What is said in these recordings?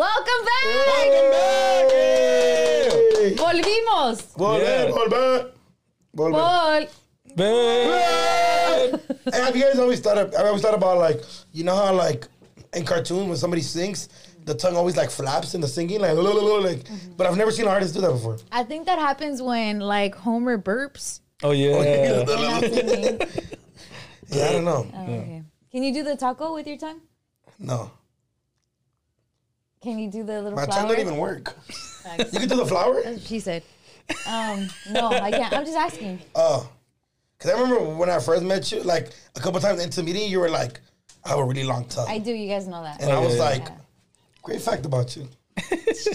Welcome back. Welcome back. Hey. Volvimos. Volver, Yeah. volver. Volver. Vol. Hey, have you guys always thought of, I always thought about like, you know how like in cartoon when somebody sings, the tongue always like flaps in the singing, like, like but I've never seen an artist do that before. I think that happens when like Homer burps. Oh yeah. Oh, and that's singing. Yeah, I don't know. Oh, okay. Can you do the taco with your tongue? No. Can you do the little My flower? tongue don't even work. You can do the flower? That's what she said. Um, no, I can't. I'm just asking. Oh. Because I remember when I first met you, like a couple times into meeting, you were like, I have a really long tongue. I do. You guys know that. and I was yeah, yeah. like, great fact about you.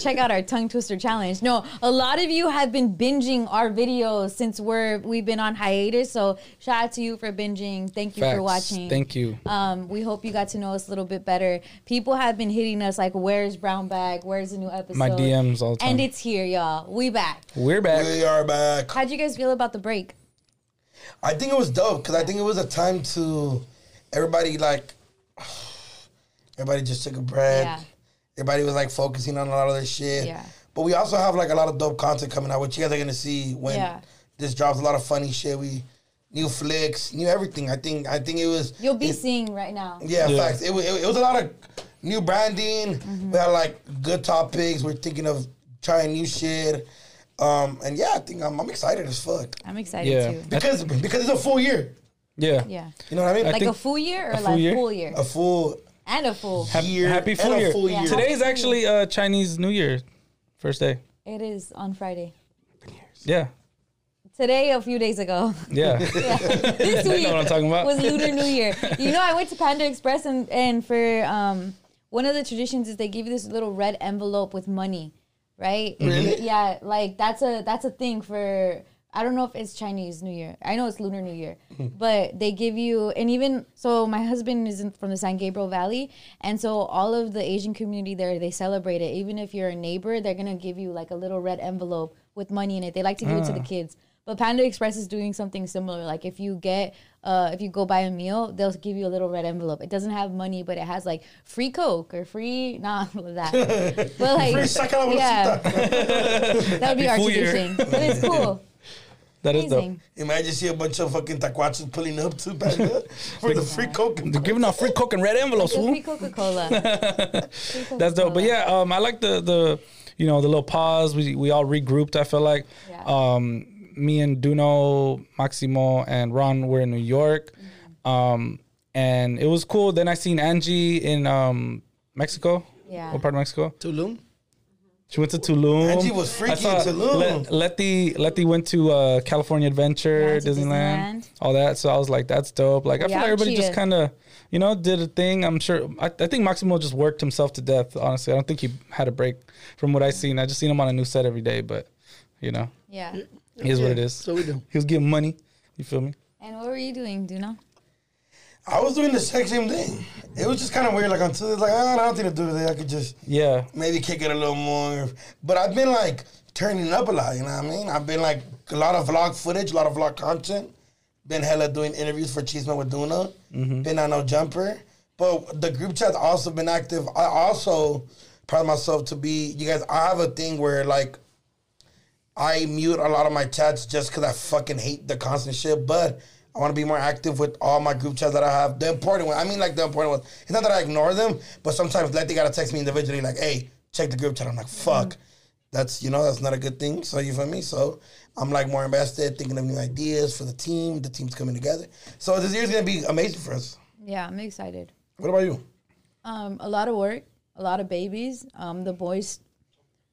Check out our tongue twister challenge. No, a lot of you have been binging our videos since we're we've been on hiatus. So shout out to you for binging. Thank you for watching. Thank you. Um, we hope you got to know us a little bit better. People have been hitting us like, "Where's Brown Bag? Where's the new episode?" My DMs all the time. And it's here, y'all. We back. We're back. We are back. How'd you guys feel about the break? I think it was dope because I think it was a time to everybody like everybody just took a breath. Yeah. Everybody was like focusing on a lot of this shit. Yeah. But we also have like a lot of dope content coming out, which you guys are gonna see when Yeah. this drops. A lot of funny shit. We new flicks, new everything. I think I think it was. You'll be it- seeing right now. Yeah, Yeah. facts. It, wa- it, it was a lot of new branding. Mm-hmm. We had like good topics. We're thinking of trying new shit. Um, and yeah, I think I'm, I'm excited as fuck I'm excited Yeah. too. because because it's a full year. Yeah. Yeah. You know what I mean? I Like think a full year or a full like year? full year a full and a full. Hap- year. Happy and full year. full Yeah. year. Today is actually uh, Chinese New Year, first day. It is on Friday. Yeah. Today, a few days ago. Yeah. Yeah. this know week what I'm talking about. was Lunar New Year. You know, I went to Panda Express and, and for um, one of the traditions is they give you this little red envelope with money, right? Really? Yeah, like that's a that's a thing for. I don't know if it's Chinese New Year. I know it's Lunar New Year, but they give you and even so. My husband is from the San Gabriel Valley, and so all of the Asian community there they celebrate it. Even if you're a neighbor, they're gonna give you like a little red envelope with money in it. They like to give it to the kids. But Panda Express is doing something similar. Like if you get, uh, if you go buy a meal, they'll give you a little red envelope. It doesn't have money, but it has like free Coke or free, not that. but like, Free yeah, that would be our tradition. But it's cool. That is dope. Amazing. Imagine see a bunch of fucking taquachos pulling up to Panda for the free coke. They're giving out free Coke and red envelopes. The fool. free Coca Cola. That's dope. But yeah, um, I like the the you know the little pause. We we all regrouped. I feel like Yeah. um, me and Duno, Maximo, and Ron were in New York, Mm-hmm. um, and it was cool. Then I seen Angie in um, Mexico. Yeah. What part of Mexico? Tulum. She went to Tulum. Angie was freaky I saw in Tulum. Let, Letty, Letty went to uh, California Adventure, Yeah, Disneyland, Disneyland. all that. So I was like, that's dope. Like I feel like everybody just kind of, you know, did a thing. I'm sure. I, I think Maximo just worked himself to death. Honestly, I don't think he had a break from what I seen. I just seen him on a new set every day. But you know, Yeah. it is what it is. So we do. He was getting money. You feel me? And what were you doing, Duno? I was doing the exact same thing. It was just kind of weird. Like until it's like "Ah, I don't have nothing to do today. I could just Yeah. maybe kick it a little more. But I've been like turning up a lot. You know what I mean? I've been like a lot of vlog footage, a lot of vlog content. Been hella doing interviews for Cheeseman with Duna. Been on no jumper. But the group chat's also been active. I also proud myself to be. You guys, I have a thing where like I mute a lot of my chats just because I fucking hate the constant shit. But I want to be more active with all my group chats that I have. The important one, I mean, like the important ones. It's not that I ignore them, but sometimes like they gotta text me individually, like, "Hey, check the group chat." I'm like, "Fuck." That's you know that's not a good thing. So you feel me? So I'm like more invested, thinking of new ideas for the team. The team's coming together. So this year's gonna be amazing for us. Yeah, I'm excited. What about you? Um, a lot of work, a lot of babies. Um, the boys,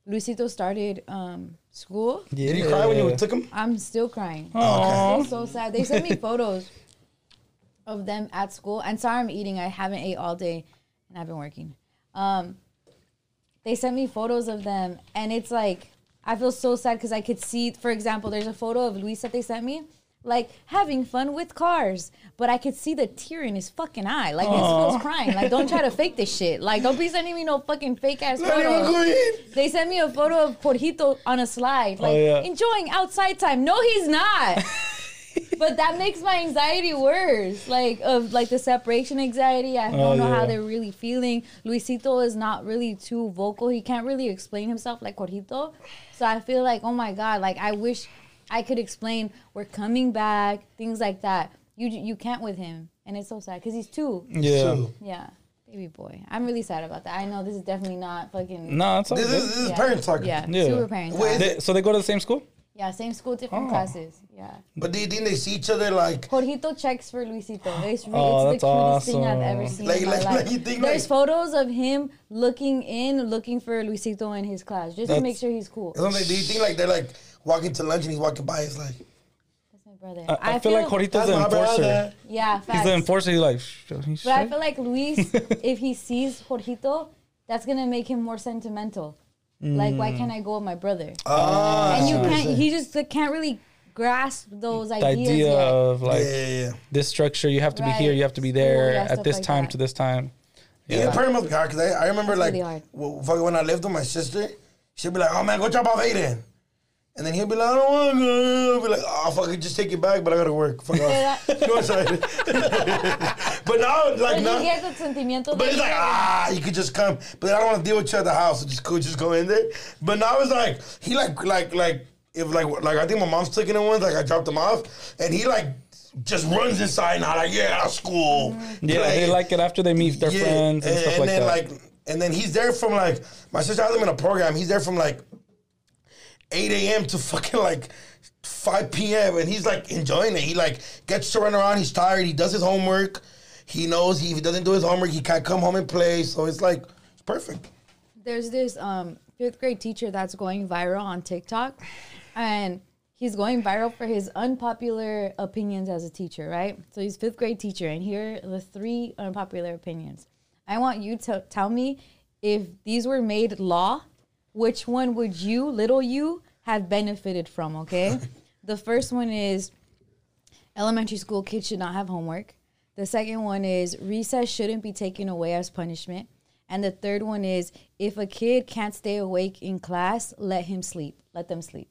Luisito started um, school. Yeah. Did you cry when you took him? I'm still crying. Aw. It's so sad. They sent me photos of them at school. And sorry, I'm eating. I haven't ate all day, and I've been working. Um, they sent me photos of them, and it's like I feel so sad because I could see. For example, there's a photo of Luis that they sent me, like having fun with cars, but I could see the tear in his fucking eye. Like this fool's crying. Like don't try to fake this shit. Like don't be sending me no fucking fake ass Not even photos. going. They sent me a photo of Jorgito on a slide, like yeah. enjoying outside time. No, he's not. but that makes my anxiety worse. Like of like the separation anxiety. I don't Oh, know how they're really feeling. Luisito is not really too vocal. He can't really explain himself like Jorgito. So I feel like, oh my god, like I wish I could explain we're coming back, things like that. You you can't with him, and it's so sad because he's two. Yeah. So, Yeah, baby boy. I'm really sad about that. I know this is definitely not fucking. No, it's all this good. is, this is yeah. parents talking. Yeah, Yeah. super parents. Wait. They- so they go to the same school? Yeah, same school, different Oh. classes. Yeah. But do you think they see each other like? Jorgito checks for Luisito. It's, re- Oh, it's the that's cutest thing I've ever seen Like- in my like- life. like you think, There's like- photos of him looking in, looking for Luisito in his class, just to make sure he's cool. Or something, do you think like they're like walking to lunch and he's walking by? It's like That's my brother. I, I feel, like Jorgito's that's the enforcer. brother. Yeah, He's facts. the enforcer. He's like, "Sh- he's But I feel like Luis, if he sees Jorgito, that's gonna make him more sentimental. Like, why can't I go with my brother? Ah, and you I see what you're can't. He just like, can't really grasp those the ideas idea yet. of like yeah, yeah. this structure, you have to be here, you have to be there yeah, at this like time that. to this time. Yeah, Yeah. parent must be hard because I, I remember That's like really hard. when I lived with my sister, she'd be like, "Oh man, go drop off Aiden," and then he'll be like, "I don't want to go." I'll be like, "Oh fuck, it, just take it back," but I gotta work. Fuck off. you know what I'm saying? but now, like But now, you get the sentimiento. but it's like ah, you could just come, but I don't want to deal with you at the house. So just cool, just go in there. But now it's like he like like like if like like I think my mom's taking him once. Like I dropped him off, and he like just runs inside now. Like yeah, school. Yeah, they like it after they meet their Yeah, friends and, stuff like then that. like and then he's there from like my sister has him in a program. He's there from like eight a.m. to fucking like five p.m. and he's like enjoying it. He like gets to run around. He's tired. He does his homework. He knows he, if he doesn't do his homework, he can't come home and play. So it's like it's perfect. there's this um fifth grade teacher that's going viral on TikTok, and he's going viral for his unpopular opinions as a teacher, right? So he's fifth grade teacher, and here are the three unpopular opinions. I want you to tell me if these were made law, which one would you, little you, have benefited from? Okay, the first one is elementary school kids should not have homework. The second one is recess shouldn't be taken away as punishment. And the third one is if a kid can't stay awake in class, let him sleep. Let them sleep.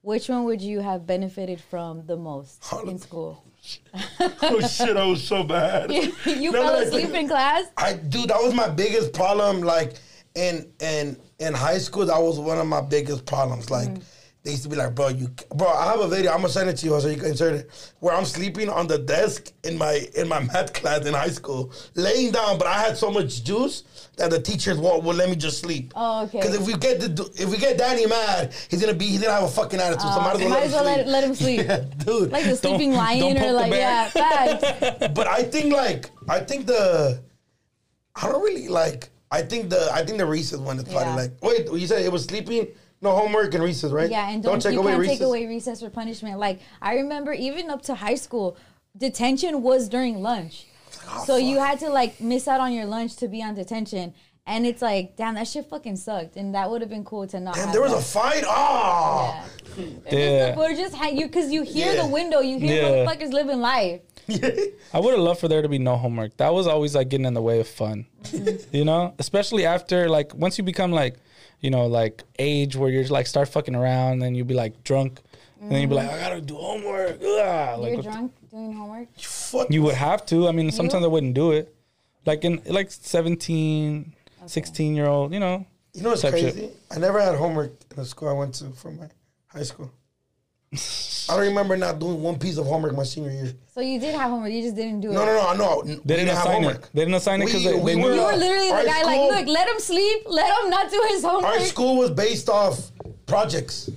Which one would you have benefited from the most in school? oh shit, I was so bad. you No, fell asleep in class? I dude, that was my biggest problem. Like and in in high school, that was one of my biggest problems. Like Mm. they used to be like, bro, you bro, I have a video. I'm gonna send it to you so you can insert it. Where I'm sleeping on the desk in my in my math class in high school, laying down, but I had so much juice that the teachers won't will let me just sleep. Oh, okay. Because if we get the if we get Danny mad, he's gonna be he's gonna have a fucking attitude. so might as well, Uh, might as well let, let, let him sleep. Yeah, dude. Like the sleeping don't lion poke or like, yeah, facts. but I think like I think the I don't really like I think the I think the recess one is probably Yeah. like wait you said it was sleeping no homework and recess right Yeah, and don't, take you away can't recess take away recess for punishment. Like I remember, even up to high school, detention was during lunch, Oh, so you had to like miss out on your lunch to be on detention. And it's like, damn, that shit fucking sucked, and that would have been cool to not. Damn, have there was a fight oh Yeah. Or just ha- you, because you hear Yeah. the window, you hear Yeah. motherfuckers living life. I would have loved for there to be no homework. That was always like getting in the way of fun. Mm-hmm. you know? Especially after like once you become like, you know, like age where you're like start fucking around, and then you'll be like drunk. And then you'd be like, mm-hmm. I gotta do homework. Ugh. Like You're what the- drunk doing homework. Fuck. you would have to. I mean, sometimes I wouldn't do it. Like in like 17, 16 year old, you know. you know what's type shit. crazy I never had homework in the school I went to for my high school I don't remember not doing one piece of homework my senior year So you did have homework, you just didn't do it. no no no no we They didn't have assign homework it. They didn't assign it because We- they, we they were- You were literally the guy school- like, look, let him sleep, let him not do his homework. our school was based off projects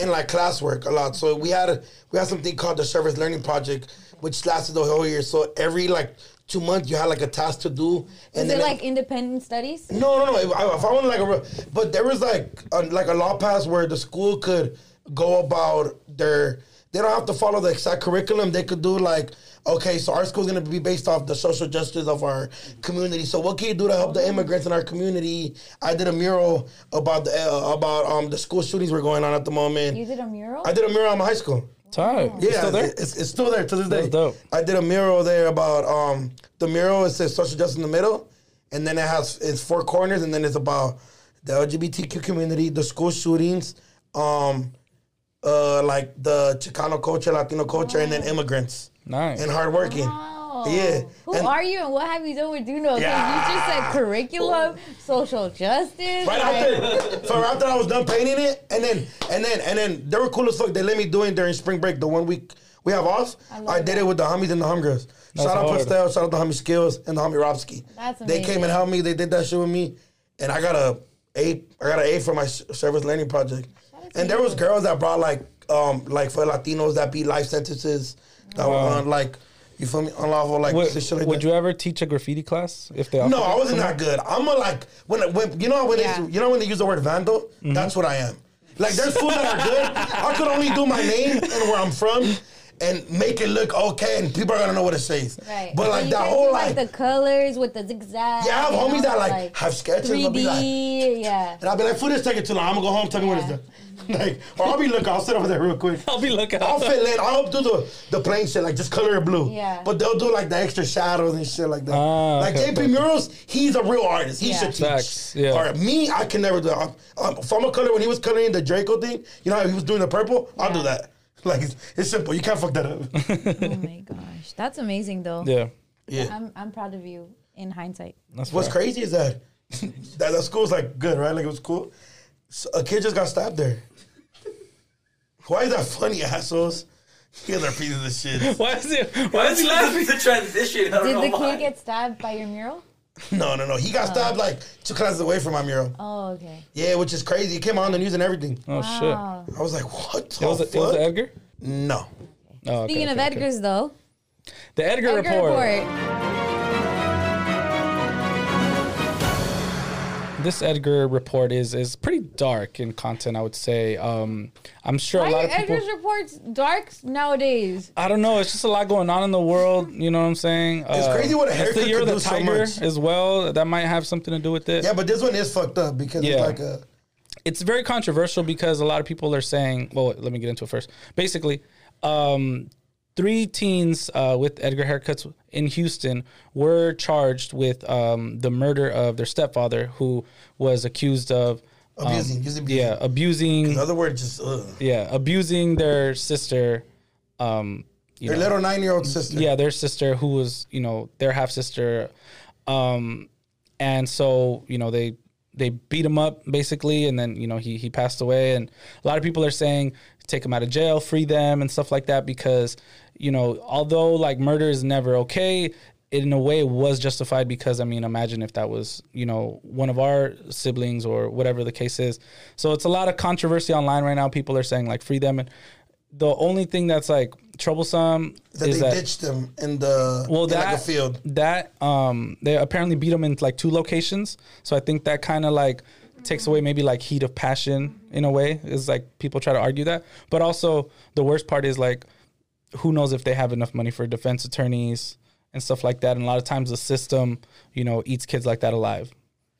and like classwork a lot. So we had a, we had something called the service learning project, which lasted the whole year. So every like two months, you had like a task to do. Is And it then like independent studies? no, no, no. If I, if I wanted like a, but there was like a, like a law pass where the school could go about their. They don't have to follow the exact curriculum. They could do like, okay, so our school's gonna be based off the social justice of our community. So what can you do to help the immigrants in our community? I did a mural about the uh, about um the school shootings were going on at the moment. You did a mural? I did a mural in my high school. Tight. Yeah, Yeah. Still there? It's, it's still there to this day. That's dope. I did a mural there about um the mural. It says social justice in the middle, and then it has it's four corners, and then it's about the LGBTQ community, the school shootings, um, uh, like the Chicano culture, Latino culture, and then immigrants Nice. and hardworking. Wow. Yeah. Who And- are you and what have you done with Duno? 'Cause Yeah. You just said curriculum, social justice. Right like- after, so after I was done painting it, and then and then and then they were cool as fuck. They let me do it during spring break, the one week we have off. I, love did that. it with the homies and the homegirls. That's Shout out. Pastel, shout out the homie Skills and the homie Robski. That's They came and helped me. They did that shit with me, and I got a A. I got an A for my service learning project. Out to And there was girls that brought like um like for Latinos that beat life sentences that were Wow. on like you feel me unlawful like Would, shit like would that. you ever teach a graffiti class if they? No, I wasn't that good. I'm a like when when you know when Yeah. they, you know when they use the word vandal. Mm-hmm. That's what I am. Like there's fools that are good. I could only do my name and where I'm from, and make it look okay, and people are gonna know what it says. Right. But like you that whole do, like, the colors with the zigzag. yeah, I have homies all that the, like, have sketches. I'll be 3D, like, yeah. and I'll be like, "Food is taking too long. I'm gonna go home. Tell me what it's Yeah. done." like, or I'll be looking. I'll sit over there real quick. I'll be looking. I'll fill in. I'll do the the plain shit, like just color it blue. Yeah. But they'll do like the extra shadows and shit like that. Ah, like okay, JP. Murals, he's a real artist. He Yeah. should teach. Facts, yeah. Or me, I can never do that. Um, if I'm a color when he was coloring the Draco thing, you know how he was doing the purple? I'll do that. Like it's, it's simple. You can't fuck that up. Oh my gosh, that's amazing though. Yeah, yeah. I'm I'm proud of you in hindsight. that's What's fair. crazy is that that, that school's like good, right? Like it was cool. So a kid just got stabbed there. Why is that funny, assholes? You guys are pieces of shit. Why is it? Why is he laughing? the transition. I don't Did know the why. kid get stabbed by your mural? No, no, no. He got oh. stabbed like two classes away from my mural. Oh, okay. Yeah, which is crazy. It came on the news and everything. Oh Wow. I was like, what the! It was, fuck? it was Edgar. no. Oh, okay, Speaking of okay, okay. Edgar's though, the Edgar, Edgar report. report. This Edgar report is is pretty dark in content. I would say. Um, I'm sure Why a lot of people. Edgar's reports dark nowadays? I don't know. It's just a lot going on in the world. You know what I'm saying? It's crazy what a it's haircut the year of could the do so much. as well. That might have something to do with it. Yeah, but this one is fucked up because Yeah. it's like a. it's very controversial because a lot of people are saying, well, let me get into it first. Basically, um, three teens uh, with Edgar haircuts in Houston were charged with um, the murder of their stepfather, who was accused of um, Abusing, just abusing. yeah, abusing, In other words, just ugh. yeah, abusing their sister. Um, you Your know, little nine year old sister. yeah, their sister who was, you know, their half sister. Um, and so, you know, they they beat him up basically, and then you know he he passed away. And a lot of people are saying take him out of jail, free them, and stuff like that because you know although like murder is never okay. It in a way, was justified because I mean, imagine if that was you know one of our siblings or whatever the case is. So it's a lot of controversy online right now. People are saying like free them, and the only thing that's like troublesome That is they that ditched him in the well in that like field. that um they apparently beat him in like two locations so i think that kind of like takes away maybe like heat of passion in a way is like people try to argue that but also the worst part is like who knows if they have enough money for defense attorneys and stuff like that. And a lot of times the system you know eats kids like that alive.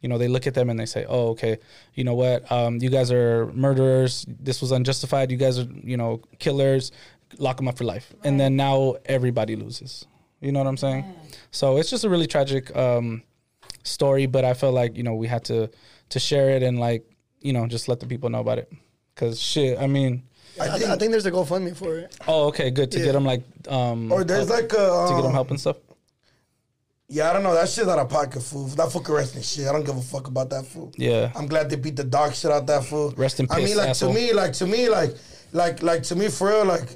You know they look at them and they say oh okay you know what? Um, you guys are murderers. This was unjustified. You guys are you know killers. Lock them up for life. And then now everybody loses. You know what i'm saying? So it's just a really tragic um, story but i felt like you know we had to to share it and like you know just let the people know about it. Because shit i mean I I, think, I think there's a GoFundMe for it. oh okay good to Yeah. get them like um or there's help- like a to get them um, help and stuff Yeah, I don't know. That shit's out of pocket, fool. That fool can shit. I don't give a fuck about that fool. Yeah. I'm glad they beat the dog shit out of that fool. Rest in I peace, mean, like asshole. to me, like to me, like like like to me for real, like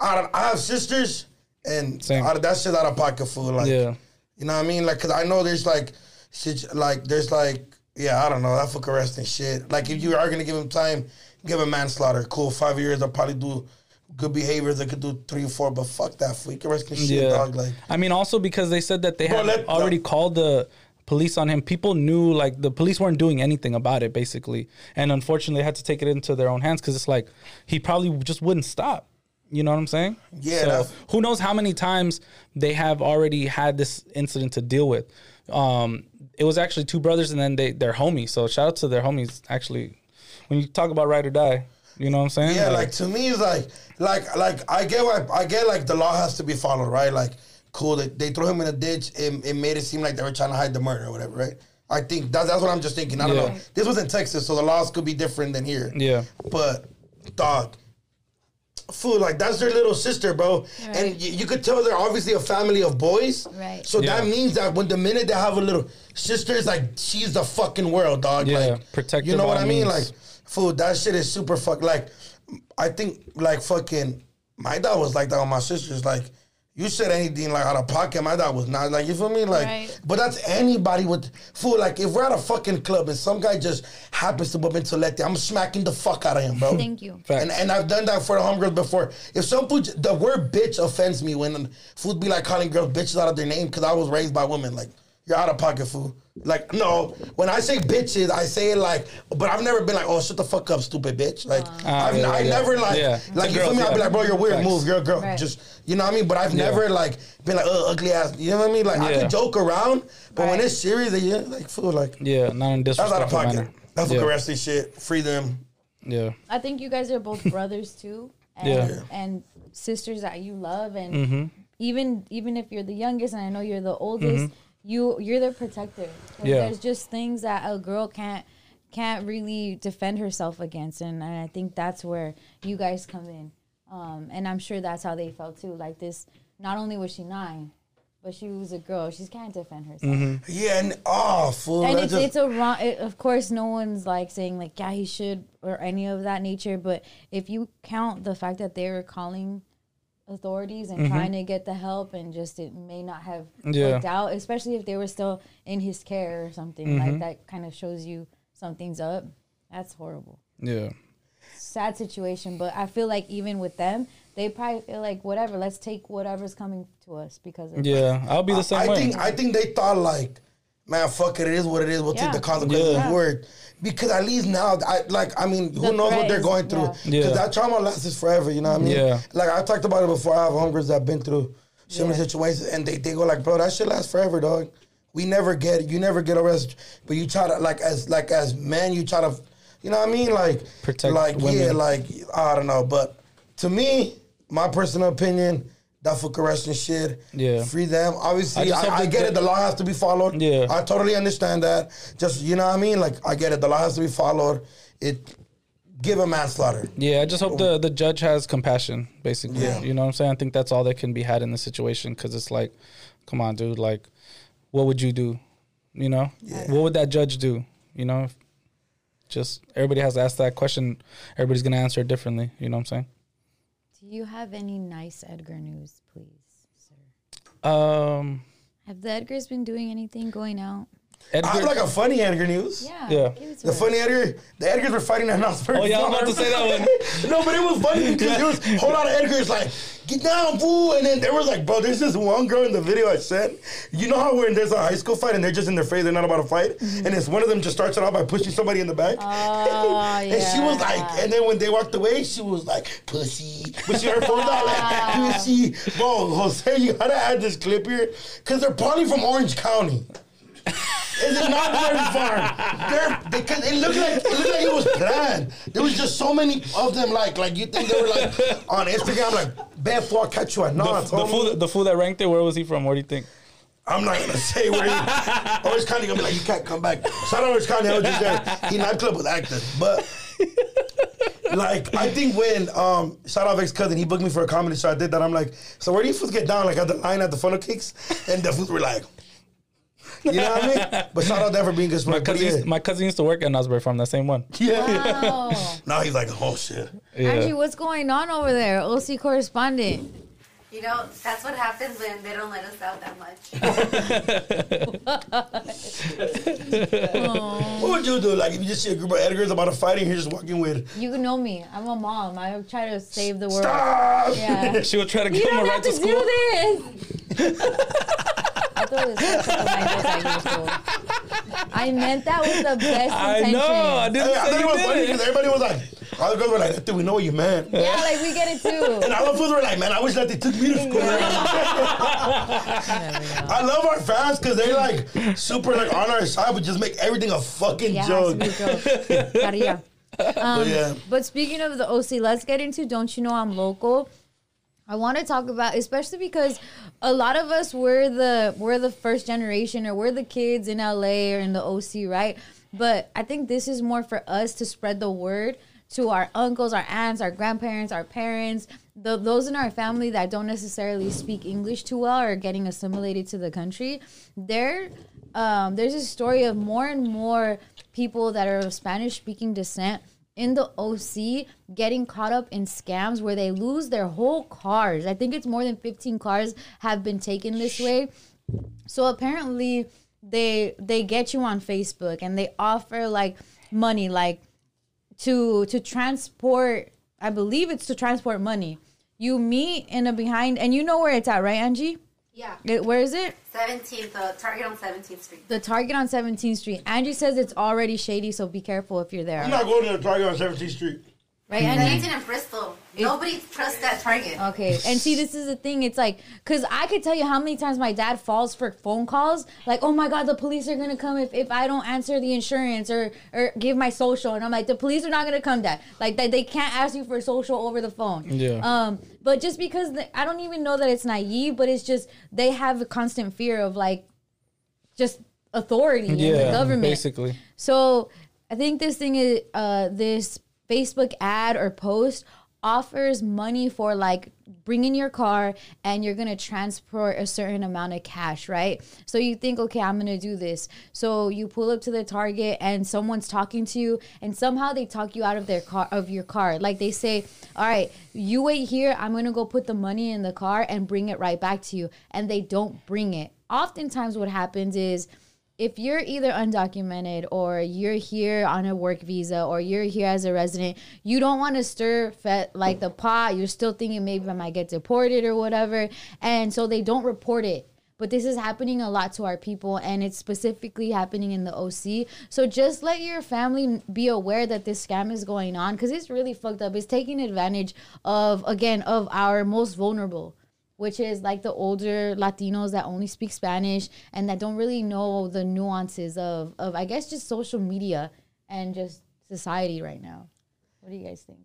I don't, I have sisters, and Same. out of that shit out of pocket, fool. Like, Yeah. you know what I mean? Like, cause I know there's like, shit, like there's like, yeah, I don't know. That fool can shit. Like, if you are gonna give him time, give him manslaughter. Cool, five years. I'll probably do good behaviors. They could do three or four, but fuck that fool. He can in shit, Yeah. dog. Like. I mean, also because they said that they Bro, had already called the police on him. People knew, like, the police weren't doing anything about it, basically. And unfortunately, they had to take it into their own hands because it's like he probably just wouldn't stop. You know what I'm saying? Yeah, So who knows how many times they have already had this incident to deal with. Um, it was actually two brothers, and then they they're homies. So shout out to their homies. Actually, when you talk about ride or die, you know what I'm saying? Yeah, like to me, it's like, like, like I get, what, I get, like the law has to be followed, right? Like, cool, they, they threw him in a ditch. It, it made it seem like they were trying to hide the murder or whatever, right? I think that's that's what I'm just thinking. I don't Yeah. know. This was in Texas, so the laws could be different than here. Yeah. But dog, fool, like that's their little sister, bro. Right. And you, you could tell they're obviously a family of boys. Right. So that means that when the minute they have a little sister, it's like she's the fucking world, dog. Yeah, like protective You know what all I mean? means. Like, fool, that shit is super fuck. Like, I think like fucking my dad was like that with my sisters. Like, you said anything like out of pocket, my dad was not like you feel me? Like, Right. but that's anybody with fool. Like, if we're at a fucking club and some guy just happens to bump into Letty, I'm smacking the fuck out of him, bro. Thank you. Facts. And, and I've done that for the homegirls before. If some food, the word bitch offends me when food be like calling girls bitches out of their name because I was raised by women. Like, you're out of pocket, fool. Like, no. When I say bitches, I say it like, but I've never been like, oh, shut the fuck up, stupid bitch. Like, Ah, I've, yeah, I yeah. never like, Yeah. like, To you feel girls, me? I'll be like, bro, you're weird, Facts. move, girl, girl. Right. Just, you know what I mean? But I've Yeah. never like been like, oh, ugly ass. You know what I mean? Like, I Yeah. can joke around, but when it's serious, then yeah, like, fool, like, Yeah, not in this. that's out of pocket. manner. That's yeah. what wrestling shit. Free them. Yeah. I think you guys are both brothers too, and, Yeah. and sisters that you love, and Mm-hmm. even even if you're the youngest, and I know you're the oldest, you you're the protector. And Yeah. there's just things that a girl can't can't really defend herself against, and, and I think that's where you guys come in. Um, and I'm sure that's how they felt too. Like this, not only was she nine, but she was a girl. She can't defend herself. Mm-hmm. Yeah, and oh, fool. And it's, just- it's a wrong. It, of course, no one's like saying like yeah he should or any of that nature. But if you count the fact that they were calling authorities and mm-hmm. trying to get the help and just it may not have Yeah. worked out, especially if they were still in his care or something like mm-hmm. that, kind of shows you something's up. That's horrible. Yeah. Sad situation, but I feel like even with them, they probably feel like whatever. Let's take whatever's coming to us because of Yeah. I'll be the same I way. think I think they thought like, man, fuck it, it is what it is. We'll Yeah. take the consequences Yeah. of word. Because at least now, I like, I mean, who The knows what they're going through? Because Yeah. that trauma lasts forever. You know what I mean? Yeah. Like I talked about it before. I have homegirls that've been through similar Yeah. situations, and they, they go like, bro, that shit lasts forever, dog. We never get you never get arrested, but you try to like as like as men, you try to, you know what I mean? Like Protect like yeah, like I don't know, but to me, my personal opinion. That fuck arresting shit. Yeah. Free them. Obviously, I I, I get it. The law has to be followed. Yeah. I totally understand that. Just you know what I mean? Like I get it. The law has to be followed. It give a manslaughter. Yeah, I just hope the the judge has compassion, basically. Yeah. You know what I'm saying? I think that's all that can be had in the situation because it's like, come on, dude. Like, what would you do? You know, what would that judge do? You know, just everybody has to ask that question. Everybody's gonna answer it differently. You know what I'm saying? Do you have any nice Edgar news, please, sir? Um, Have the Edgars been doing anything going out? I have like a funny Edgar news. Yeah. Yeah. give it to The us. funny Edgar, the Edgars were fighting at Knott's Berry. Oh, yeah, I was about to say that one. no, but it was funny because there was a whole lot of Edgars like, get down, fool. And then there was like, bro, there's this one girl in the video I sent. You know how when there's a high school fight and they're just in their face, they're not about to fight? Mm-hmm. And it's one of them just starts it off by pushing somebody in the back. Oh, And she was like, and then when they walked away, she was like, pussy. But she heard phone out like, pussy. Bro, Jose, you gotta add this clip here. Because they're probably from Orange County. Is it not very far? They're, because it looked like it looked like it was planned. There was just so many of them. Like, like you think they were like on Instagram, like bad for catch you at the, the homie. fool, the fool that ranked it. Where was he from? Where do you think? I'm not gonna say where he. Orange County gonna be like, you can't come back. Shout out Orange County, I was just there. He nightclub was active, but like I think when um shout out ex cousin, he booked me for a comedy show. I did that. I'm like, so where do you fools get down? Like at the line at the funnel kicks, and the fools were like, you know what I mean? But shout out to ever being good. My cousin, yeah, used, my cousin used to work at Knott's Berry Farm. That same one. yeah. Wow. Now he's like, oh shit. Yeah. Angie, what's going on over there? OC correspondent. You know, that's what happens when they don't let us out that much. What would you do? Like if you just see a group of Edgars about to fight and you're just walking with You know me. I'm a mom. I try to save the world. Stop! Yeah. She would try to You get him a don't ride have to to school. do this. I throw this stuff at my nose at. I meant that with the best I intention. know. I didn't Hey, I say thought it you was funny because everybody was like, all the girls were like, I think we know what you meant. Yeah, like we get it too. And all the fools were like, man, I wish that they took me to school. I love our fans because they're like super like on our side, but just make everything a fucking Yeah, joke. it has a joke. Caria. but um, yeah, But speaking of the OC, let's get into Don't You Know I'm Local. I want to talk about, especially because a lot of us we're the we're the first generation or we're the kids in LA or in the OC, right? But I think this is more for us to spread the word to our uncles, our aunts, our grandparents, our parents, the, those in our family that don't necessarily speak English too well or getting assimilated to the country, there, um, there's a story of more and more people that are of Spanish speaking descent in the OC getting caught up in scams where they lose their whole cars. I think it's more than 15 cars have been taken this way. So apparently they they get you on Facebook and they offer like money like to to transport I believe it's to transport money. You meet in a behind and you know where it's at, right, Angie? Yeah. It- where is it? 17th, uh, Target on 17th Street. The Target on 17th Street. Angie says it's already shady, so be careful if you're there. I'm not going to the Target on 17th Street. Right, Angie? 17th in Bristol. Nobody trusts that Target. Okay, and see, this is the thing. It's like, cause I could tell you how many times my dad falls for phone calls. Like, oh my god, the police are gonna come if, if I don't answer the insurance or or give my social. And I'm like, the police are not gonna come, dad. Like, they, they can't ask you for social over the phone. Yeah. Um, but just because the, I don't even know that it's naive, but it's just they have a constant fear of like, just authority in the government. basically. So I think this thing is uh, this Facebook ad or post offers money for like bring in your car and you're gonna transport a certain amount of cash, right? So you think, okay, I'm gonna do this. So you pull up to the Target and someone's talking to you, and somehow they talk you out of their car of your car. Like they say, all right, you wait here. I'm gonna go put the money in the car and bring it right back to you, and they don't bring it. Oftentimes, what happens is if you're either undocumented or you're here on a work visa or you're here as a resident, you don't want to stir fe- like the pot. You're still thinking maybe I might get deported or whatever. And so they don't report it. But this is happening a lot to our people and it's specifically happening in the OC. So just let your family be aware that this scam is going on because it's really fucked up. It's taking advantage of, again, of our most vulnerable which is like the older Latinos that only speak Spanish and that don't really know the nuances of, of I guess just social media and just society right now. What do you guys think?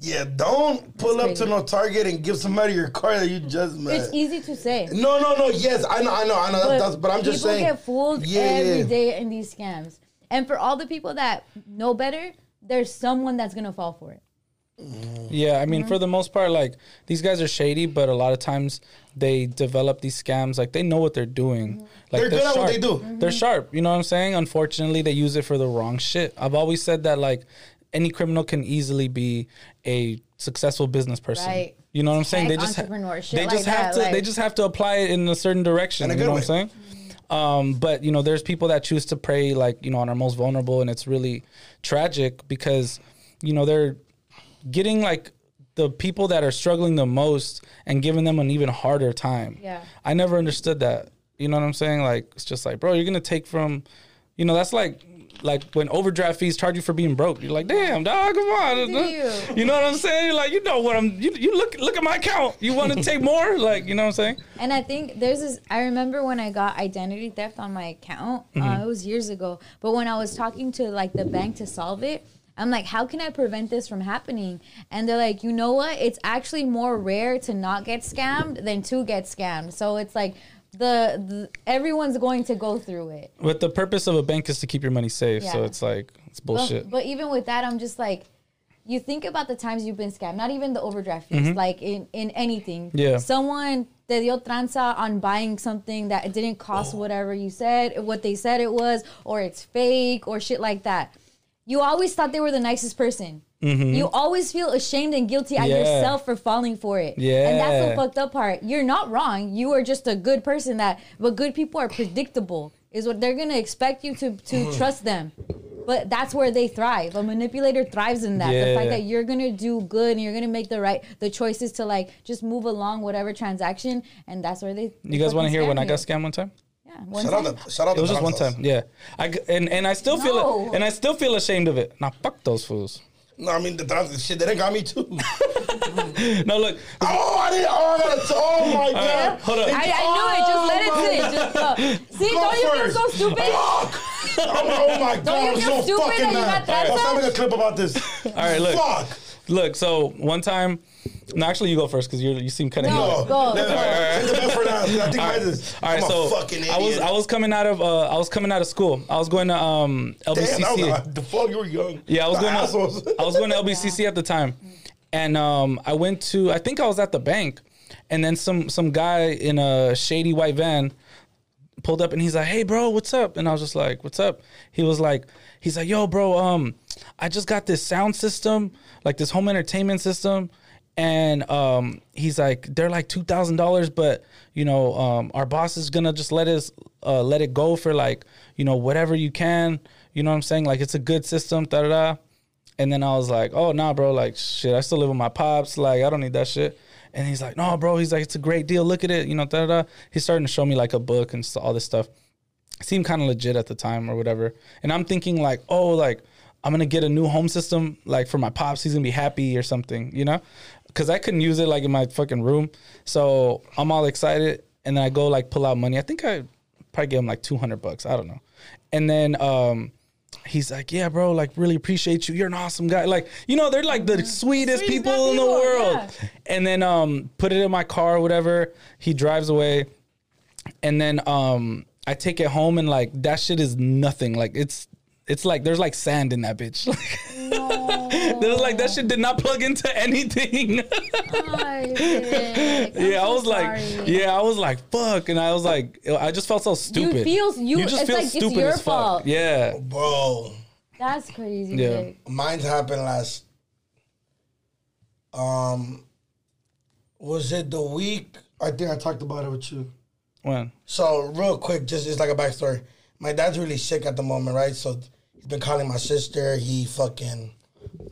Yeah, don't pull up to no Target and give somebody your car that you just met. It's easy to say. no, no, no. Yes, I know, I know, I know. But, that's, but I'm just saying. people get fooled Yeah, every yeah. day in these scams. And for all the people that know better, there's someone that's gonna fall for it. Yeah, I mean, Mm-hmm. for the most part, like these guys are shady, but a lot of times they develop these scams. Like they know what they're doing. Mm-hmm. Like They're good at what they do. They're sharp. You know what I'm saying? Unfortunately, they use it for the wrong shit. I've always said that like any criminal can easily be a successful business person. Right. You know what I'm saying? Tech They just ha- entrepreneur, shit they like just have that, to they just have to apply it in a certain direction. A you good know what I'm saying? Um, but you know, there's people that choose to prey like you know on our most vulnerable, and it's really tragic because you know they're getting like the people that are struggling the most and giving them an even harder time. Yeah. I never understood that. You know what I'm saying? Like it's just like, bro, you're gonna take from, you know, that's like like when overdraft fees charge you for being broke. You're like, damn, dog, come on. you. You know what I'm saying? Like, you know what I'm. You, you look look at my account. You want to take more? Like, you know what I'm saying? And I think there's this. I remember when I got identity theft on my account. Uh, it was years ago. But when I was talking to like the bank to solve it, I'm like, how can I prevent this from happening? And they're like, you know what? It's actually more rare to not get scammed than to get scammed. So it's like the, the everyone's going to go through it. But the purpose of a bank is to keep your money safe. So it's like it's bullshit. but even with that, I'm just like, you think about the times you've been scammed, not even the overdraft fees, mm-hmm. like in, in anything. Yeah. Someone te dio tranza on buying something that it didn't cost oh. whatever you said, what they said it was, or it's fake or shit like that. You always thought they were the nicest person. Mm-hmm. You always feel ashamed and guilty at Yeah. yourself for falling for it. Yeah. And that's the fucked up part. You're not wrong. You are just a good person that but good people are predictable. Is what they're gonna expect you to to mm. trust them. But that's where they thrive. A manipulator thrives in that. Yeah. The fact that you're gonna do good and you're gonna make the right the choices to like just move along whatever transaction, and that's where they. you guys want to hear when I got scammed one time? Yeah, one Shout time. out, the, shout out It was just one time. Yeah. I g- and and I still feel No. it, and I still feel ashamed of it. Now fuck those fools. No, I mean the Tranzas. Shit, they done got me too. No, look. oh, I didn't. Oh, I gotta. Oh my god. hold up. I, I knew it. Just let it oh, sit. Just uh, go. See, Go don't you feel so stupid? Fuck. Oh, oh my god, you I'm feel so stupid fucking that you mad. got that? Let's not make a clip about this. All right, look. Fuck. Look, so one time, no, actually, you go first because you you seem kind of. No. Go, No, go. Save the best for last. I think All mine right, is. all right so a fucking idiot. I was I was coming out of uh, I was coming out of school. I was going to um Damn, LBCC. I was, the fuck, you were young. Yeah, I was The going assholes. to I was going to LBCC at the time, and um, I went to I think I was at the bank, and then some some guy in a shady white van pulled up and he's like, "Hey, bro, what's up?" And I was just like, "What's up?" He was like, "He's like, yo, bro, um, I just got this sound system, like this home entertainment system." And um, he's like, they're like two thousand dollars, but you know, um, our boss is gonna just let us uh, let it go for like, you know, whatever you can. You know what I'm saying? Like, it's a good system, da da da. And then I was like, oh, nah, bro, like, shit, I still live with my pops. Like, I don't need that shit. And he's like, no, bro. He's like, it's a great deal. Look at it. You know, da da da. He's starting to show me like a book and all this stuff. Seemed kind of legit at the time or whatever. And I'm thinking, like, oh, like, I'm to get a new home system, like, for my pops. He's to be happy or something, you know? Because I couldn't use it, like, in my fucking room. So I'm all excited. And then I go, like, pull out money. I think I probably gave him like 200 bucks. I don't know. And then, um, he's like, yeah, bro, like really appreciate you. You're an awesome guy. Like, you know, they're like the sweetest Sweetest people in the world. yeah. And then um put it in my car or whatever. He drives away. And then um I take it home and like that shit is nothing. Like it's it's like there's like sand in that bitch. Like there's like that shit did not plug into anything. Isaac, I'm yeah, I so was like, sorry. yeah, I was like, fuck, and I was like, I just felt so stupid. feel- you- it's like it's your as fuck. fault. Yeah, Bro, That's crazy. Yeah. Vic. mine's happened last. Um, was it the week? I think I talked about it with you. when So real quick, just it's like a backstory. My dad's really sick at the moment, right? So he's been calling my sister. He fucking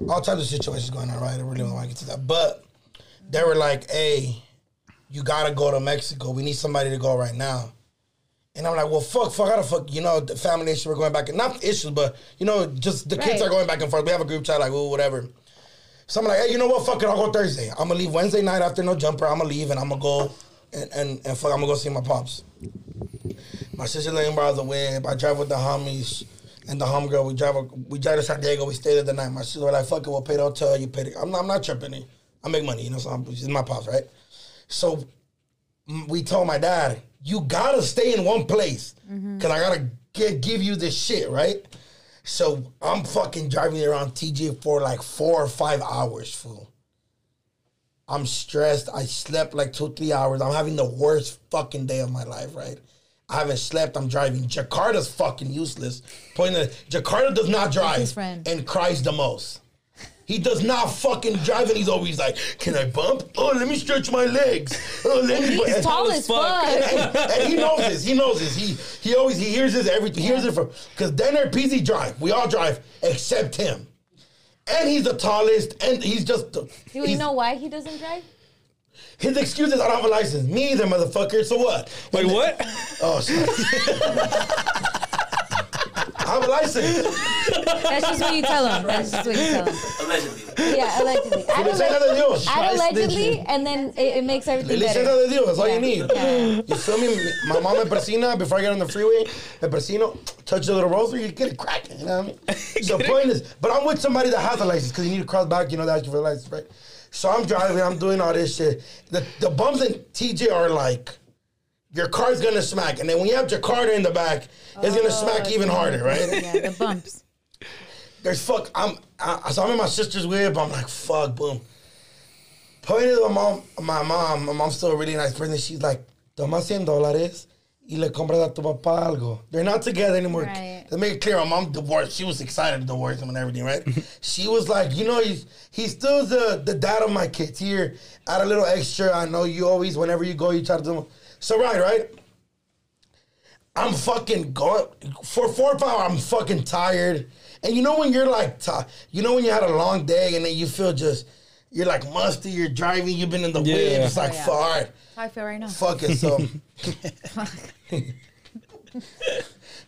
all types of situations going on, right? I really don't want to get to that, but they were like, "Hey, you gotta go to Mexico. We need somebody to go right now." And I'm like, "Well, fuck, fuck, I gotta fuck." You know, the family issues we're going back and not issues, but you know, just the kids Right. are going back and forth. We have a group chat, like, "Ooh, whatever." So I'm like, hey, you know what? Fuck it, I'll go Thursday. I'm gonna leave Wednesday night after no jumper. I'm gonna leave and I'm gonna go and, and, and fuck, I'm gonna go see my pops. My sister living by the way. I drive with the homies and the homegirl. We drive we drive to San Diego. We stay there the night. My sister was like, fuck it, we'll pay the hotel. You pay the. I'm not, I'm not tripping. It. I make money, you know. So I'm, it's my pops, right? So we told my dad, you gotta stay in one place mm-hmm. because I gotta get, give you this shit, right? So I'm fucking driving around TJ for like four or five hours, fool. I'm stressed. I slept like two, three hours. I'm having the worst fucking day of my life, right? I haven't slept. I'm driving. Jakarta's fucking useless. Point that Jakarta does not drive his friend. and cries the most. He does not fucking drive, and he's always like, "Can I bump? Oh, let me stretch my legs. Oh, let me." He's tall as fuck. and, and he knows this. He knows this. He he always he hears this every He hears it from because Dan and PZ drive. We all drive except him, and he's the tallest, and he's just. Do we know why he doesn't drive? His excuse is I don't have a license. Me either, motherfucker. So what? Wait, what? Oh, sorry. I have a license. That's just what you tell him. That's just what you tell him. Allegedly. Yeah, allegedly. Add, Licencia de alleg- add allegedly, and then it, it makes everything Licencia better. de Dios. That's all Yeah. you need. Yeah. You feel me? My mom and Persina, before I get on the freeway, the Persino, touch the little rosary, you get it cracking. You know what I mean? so the point is, but I'm with somebody that has a license because you need to cross back, you know, that's you for a license, right? So I'm driving, I'm doing all this shit. The, the bumps in TJ are like, your car's gonna smack. And then when you have Jakarta in the back, it's gonna smack oh, even harder, right? Yeah, the bumps. There's fuck. I'm I, so I'm in my sister's whip. I'm like fuck. Boom. Point is, my mom, my mom, my mom's still a really nice person. She's like, toma 100 dólares y le compras a tu papá algo. They're not together anymore. Right. Let's make it clear. My mom divorced. She was excited to divorce him and everything, right? Mm-hmm. she was like, you know, he's he's still the the dad of my kids. Here, add a little extra. I know you always, whenever you go, you try to do. So right, right. I'm fucking going for four or five. hours, I'm fucking tired, and you know when you're like, ti you know when you had a long day, and then you feel just, you're like musty. You're driving. You've been in the Yeah. wind. It's like, Oh, yeah. fuck, all right, How I feel right now. fuck it. So,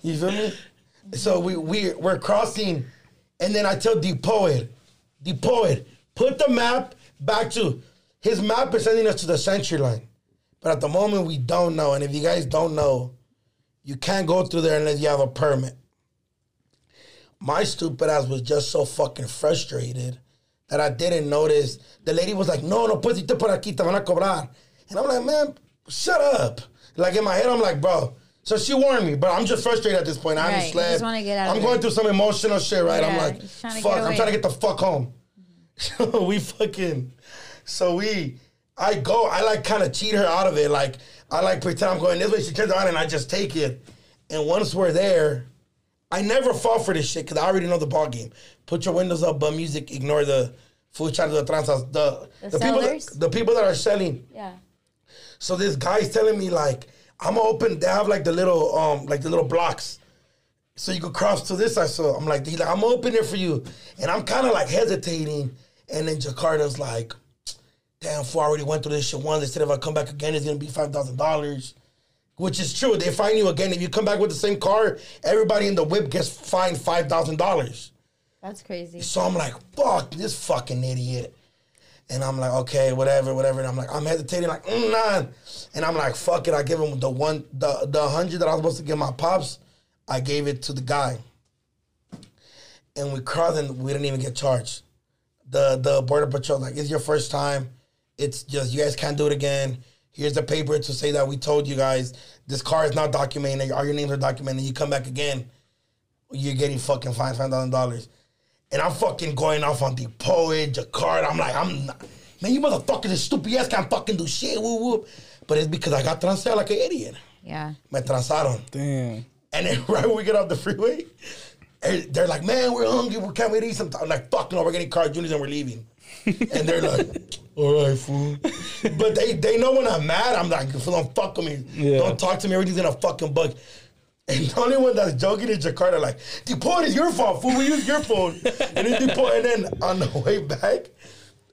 you feel me? So we we we're crossing, and then I tell the poet, the poet, put the map back to his map is sending us to the SENTRI line, but at the moment we don't know. And if you guys don't know, you can't go through there unless you have a permit. My stupid ass was just so fucking frustrated that I didn't notice. The lady was like, "No, no pusiste por aquí, te van a cobrar," and I'm like, "Man, shut up!" Like in my head, I'm like, "Bro." So she warned me, but I'm just frustrated at this point. I Right, haven't you just wanna get out of I'm going through some emotional shit, right? I'm like, to fuck, I'm trying to get the fuck home. So we fucking, so we, I go, I like kind of cheat her out of it. Like, I like pretend I'm going this way. She turns around and I just take it. And once we're there, I never fall for this shit because I already know the ball game. Put your windows up, but music, ignore the food channel, the transas, the, The people, that, the people that are selling. Yeah. So this guy's telling me like, I'm gonna open. They have like the little, um, like the little blocks. So you could cross to this side. So I'm like, he's like, I'm gonna open it for you. And I'm kind of like hesitating. And then Jakarta's like, damn, fool, I already went through this shit once. They said if I come back again, it's gonna be five thousand dollars. Which is true. They fine you again. If you come back with the same car, everybody in the whip gets fined five thousand dollars. That's crazy. So I'm like, fuck this fucking idiot. And I'm like, okay, whatever, whatever. And I'm like, I'm hesitating, like, mm, nah. And I'm like, fuck it. I give him the one, the the hundred that I was supposed to give my pops. I gave it to the guy. And we crossed and we didn't even get charged. The the border patrol like, it's your first time. It's just you guys can't do it again. Here's the paper to say that we told you guys this car is not documented. All your names are documented. You come back again, you're getting fucking fined five thousand dollars. And I'm fucking going off on the poet, Jakarta. I'm like, I'm not, man, you motherfuckers, this stupid ass can't fucking do shit. Whoop whoop. But it's because I got transeado like an idiot. Yeah. Me transaron. Damn. And then right when we get off the freeway, eh, they're like, man, we're hungry. We can't wait to eat something. I'm like, fuck no, we're getting Carl Juniors and we're leaving. and they're like, all right, fool. but they they know when I'm mad, I'm like, don't fuck with me. Yeah. Don't talk to me. Everything's gonna fucking bug. And the only one that's joking is Jakarta, like, the point is your fault, fool. We use your phone. and then Deport, and then on the way back,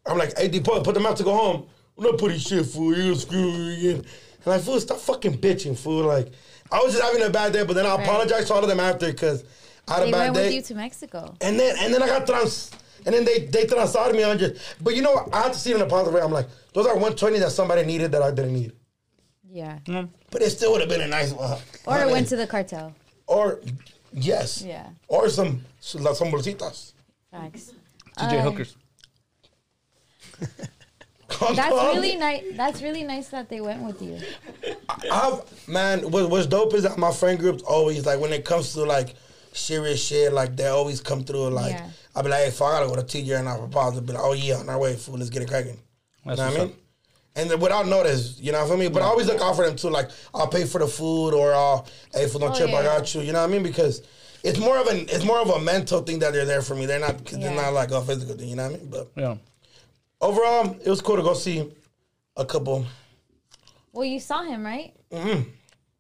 I'm like, hey, Deport, put them out to go home. I'm not putting shit, fool. You're me again. And like, fool, stop fucking bitching, fool. Like, I was just having a bad day, but then I Right. apologized to all of them after because I had They a bad went day. with you to Mexico. And then and then I got trans and then they they transated me on just but you know what? I had to see it in a positive way. I'm like, those are 120 that somebody needed that I didn't need. Yeah. But it still would have been a nice one. Or it went to the cartel. or yes. Yeah. Or some some bolsitas. Facts. DJ Um, Hookers. That's really nice. That's really nice that they went with you. I've man, what, what's dope is that my friend group's always like when it comes to like serious shit, like they always come through. Like Yeah. I'll be like, hey, fuck, I gotta go to TJ and I propose. They'll be like, oh yeah, on our way, fool, let's get it cracking. That's you know what I what's mean? And then without notice, you know what I mean? But I always look out for them too. Like I'll pay for the food or I'll hey fool don't Oh, trip, I got you. You know what I mean? Because it's more of an it's more of a mental thing that they're there for me. They're not Yeah. they're not like a physical thing. You know what I mean? But Yeah. overall, it was cool to go see a couple. Well, you saw him, right? Mm-hmm.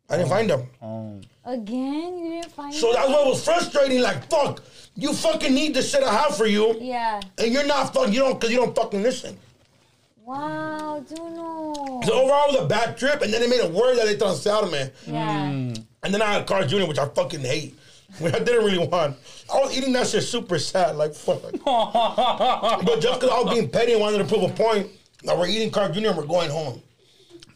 I didn't find them. Oh. Again, you didn't find him? So him. that's what was frustrating. Like, fuck, you fucking need the shit I have for you, Yeah. and you're not fucking. You don't, cause you don't fucking listen. Wow, Duno. So overall, it was a bad trip, and then they made it worse that they thought out man. Yeah. And then I had Carl Jr., which I fucking hate. Which I didn't really want. I was eating that shit super sad, like fuck. but just because I was being petty and wanted to prove a point, now we're eating Carl Jr. and we're going home.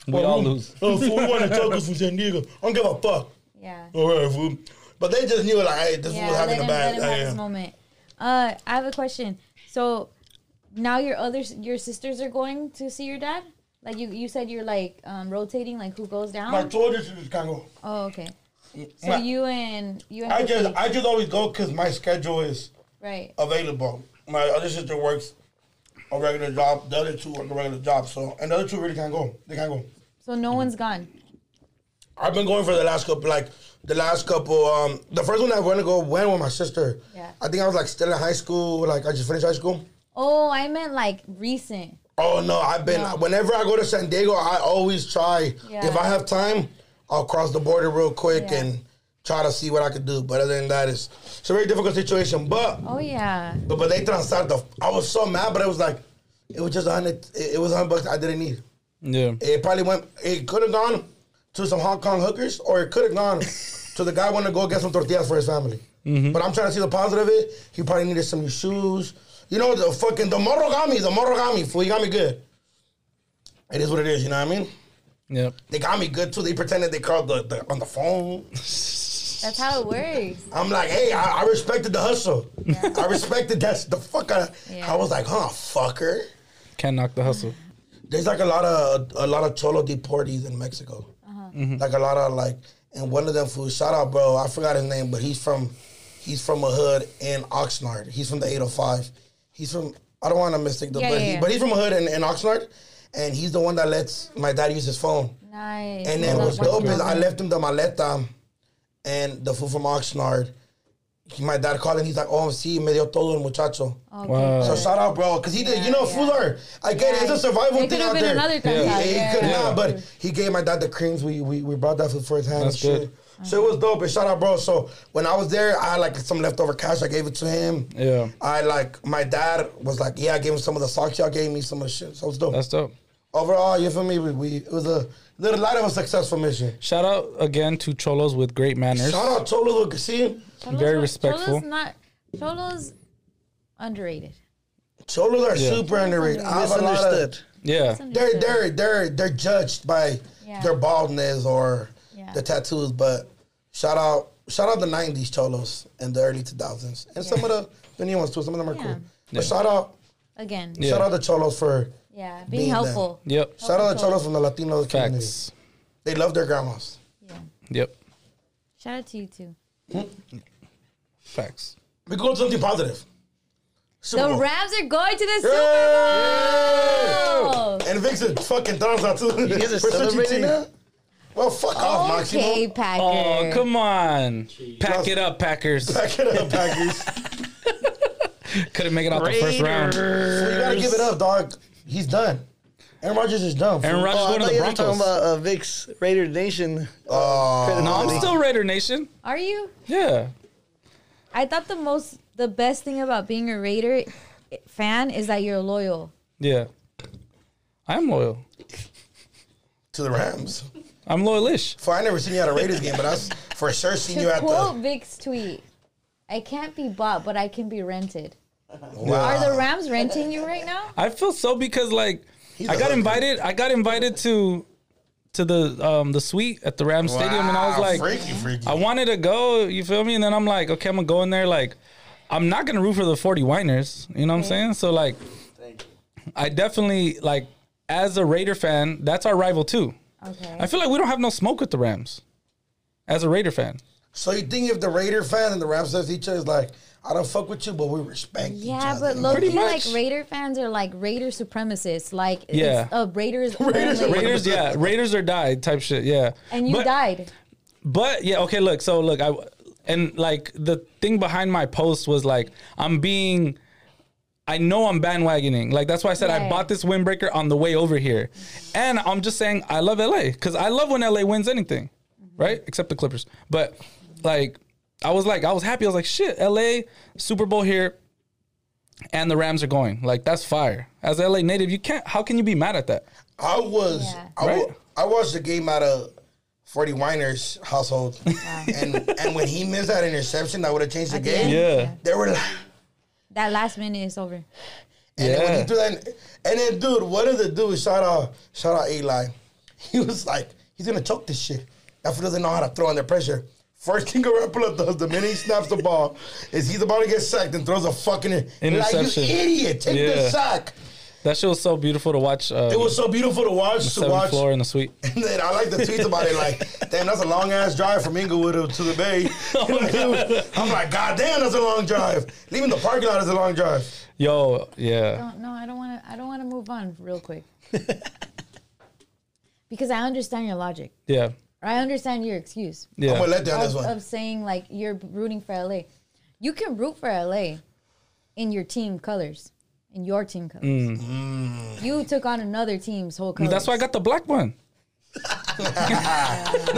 We all lose. Oh, fool, we want to tacos from San Diego. I don't give a fuck. Yeah. All right, fool. But they just knew like, hey, this Yeah, was let having him, a bad. let him have yeah. his moment. Uh, I have a question. So now your other your sisters are going to see your dad. Like you, you said you're like um, rotating, like who goes down. My told you to just kind of go. oh, okay. So My- you and you and I just I just always go because my schedule is right. available. My other sister works a regular job. The other two work a regular job. So and the other two really can't go. They can't go. So no one's gone. I've been going for the last couple, like the last couple. Um, the first one I went to go went with my sister. Yeah. I think I was like still in high school. Like I just finished high school. Oh, I meant like recent. Oh no, I've been. No. Whenever I go to San Diego, I always try. Yeah. If I have time, I'll cross the border real quick Yeah. and try to see what I could do. But other than that, it's it's a very difficult situation. But Oh yeah. But but they transferred the. I was so mad, but it was like, it was just a hundred. It, it was a hundred bucks I didn't need. Yeah. It probably went. It could have gone to some Hong Kong hookers, or it could have gone to the guy wanting to go get some tortillas for his family. Mm-hmm. But I'm trying to see the positive of it. He probably needed some new shoes. You know the fucking the morro got me. The morro got me. Fool, he got me good. It is what it is. You know what I mean? Yep. They got me good too. They pretended they called the, the on the phone. That's how it works. I'm like, hey, I, I respected the hustle. I respected that's the fuck. I, Yeah. I was like, huh, fucker. Can't knock the hustle. There's like a lot of a lot of cholo deportees in Mexico. Uh-huh. Like a lot of like, and one of them fools. Shout out, bro. I forgot his name, but he's from he's from a hood in Oxnard. He's from the 805. He's from. I don't want to mistake the, Yeah, but, yeah, he, yeah. but he's from a hood in, in Oxnard, and he's the one that lets my dad use his phone. Nice. And then Love what's dope is. I left him the maleta and the food from Oxnard. He- My dad called and he's like, oh, sí, me dio todo el muchacho. Okay, Wow. So shout out, bro, because he did. you know, Yeah, fools are. I get it. It's a survival It thing could've out been there. another time, He, yeah, he yeah. could Yeah. not, but he gave my dad the creams. We we, we brought that food for his hand That's and good. Shit. So it was dope. And shout out, bro. So when I was there, I had like some leftover cash. I gave it to him. Yeah. I like my dad was like, yeah, I gave him some of the socks y'all gave me, some of the shit. So it was dope. That's dope. Overall, you feel me? We, we it was a little light of a successful mission. Shout out again to cholos with great manners. Shout out Cholo Lucas. See, Cholos very respectful. Cholos not Cholos underrated. Cholos are Yeah. super underrated. I have a lot of- Misunderstood. Yeah. They're they're they're they're judged by Yeah. their baldness or Yeah. the tattoos, but shout out shout out the '90s cholos and the early 2000s, and some of the, the new ones too. Some of them are Yeah. cool. But shout out Again. Yeah. shout out the cholos for Yeah. Being, Being helpful. Yep. shout out the cholos from the Latino community. They love their grandmas. Yeah. Yep. Shout out to you too. Hmm? Facts. We go to something positive. Super The Bowl. Rams are going to the Yay! Super Bowl. And Vixen fucking thumbs out too. You guys are a celebrating team. now? Well, fuck off, Maximo. Okay, Packer. Oh, come on. Pack it up, Packers. Back it up, Packers. Couldn't make it out the first round. So you gotta give it up, dog. He's done. Aaron Rodgers is done. fool. Aaron Rodgers Oh, I going to thought the you were talking Broncos. about uh, Vic's Raider Nation. Oh. No, I'm still Raider Nation. Are you? Yeah. I thought the most, the best thing about being a Raider fan is that you're loyal. Yeah. I'm loyal. to the Rams. I'm loyalish. For I never seen you at a Raiders game, but that's for sure seen you To at quote the. Vic's tweet, I can't be bought, but I can be rented. Wow. Are the Rams renting you right now? I feel so because like He's I a got hooker. invited. I got invited to to the um the suite at the Rams Stadium, and I was like, freaky, freaky. I wanted to go. You feel me? And then I'm like, okay, I'm gonna go in there. Like, I'm not gonna root for the 49ers. You know what I'm saying? So like, I definitely like as a Raider fan, that's our rival too. Okay. I feel like we don't have no smoke with the Rams. As a Raider fan, So you think if the Raider fan and the Rams says each other is like, I don't fuck with you, but we respect each Yeah, but low Pretty key, like. Raider fans are like Raider supremacists. Like, Yeah. it's a Raiders, Raiders only. Raiders, yeah, Raiders or die type shit, yeah. and you But- died. But yeah, okay, look, so look, I and like the thing behind my post was like I'm being I know I'm bandwagoning. Like that's why I said I bought this windbreaker on the way over here. And I'm just saying I love LA cuz I love when LA wins anything. Right? Except the Clippers. But like I was like I was happy. I was like shit, LA Super Bowl here and the Rams are going. Like that's fire. As a LA native, you can't how can you be mad at that? I was, Yeah. I, Right? I watched the game out of 49ers household. and and when he missed that interception that would have changed the At game. Yeah. they were like, That last minute is over. And then when Yeah. he threw that, and then dude, what did the dude? Shout out, shout out Eli. He was like, he's gonna choke this shit. That fool doesn't know how to throw under pressure. First thing Garoppolo does the minute he snaps the ball is he's about to get sacked and throws a fucking Interception. Like you idiot, take the sack. That shit was so beautiful to watch. Uh, It was so beautiful to watch. To seventh watch. floor in the suite. And then I like the tweets about it, like, damn, that's a long ass drive from Inglewood to the Bay. I'm like, god damn, that's a long drive. Leaving the parking lot is a long drive. Yo, yeah. No, no, I don't want to. I don't want to move on real quick. because I understand your logic. Yeah. Or I understand your excuse Yeah. I'm gonna let down this one. of saying like you're rooting for LA. You can root for LA in your team colors, in your team colors. Mm. You took on another team's whole colors. That's why I got the black one. No,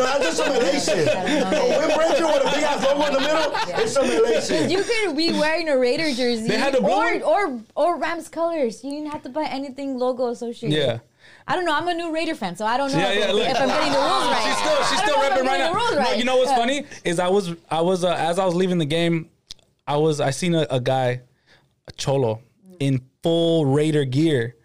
that's just some elation. I don't know. A windbreaker with a big ass logo in the middle, it's some elation. You could be wearing a Raider jersey They had the blue or, one? or or Rams colors. You didn't have to buy anything logo associated. Yeah. I don't know. I'm a new Raider fan, so I don't know Yeah, if, yeah, look. if I'm getting the rules right. She's still, she's I don't still know if I'm repping right getting now. the rules No, right. you know what's Uh, funny is I was, I was, uh, as I was leaving the game, I was, I seen a, a guy, a cholo, in full Raider gear,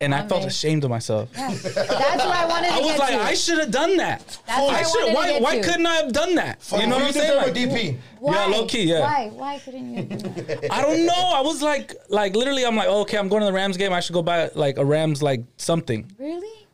and I felt Hombre. ashamed of myself. Yeah. That's what I wanted to I was get like, to. I should have done that. That's what I I should. wanted to Why? get Why to. couldn't I have done that? Fuck, you know what I'm saying? they're Like, DP. Why? low key, yeah. Why? Why couldn't you do that? I don't know. I was like, like literally, I'm like, oh, okay, I'm going to the Rams game. I should go buy like a Rams like something. Really?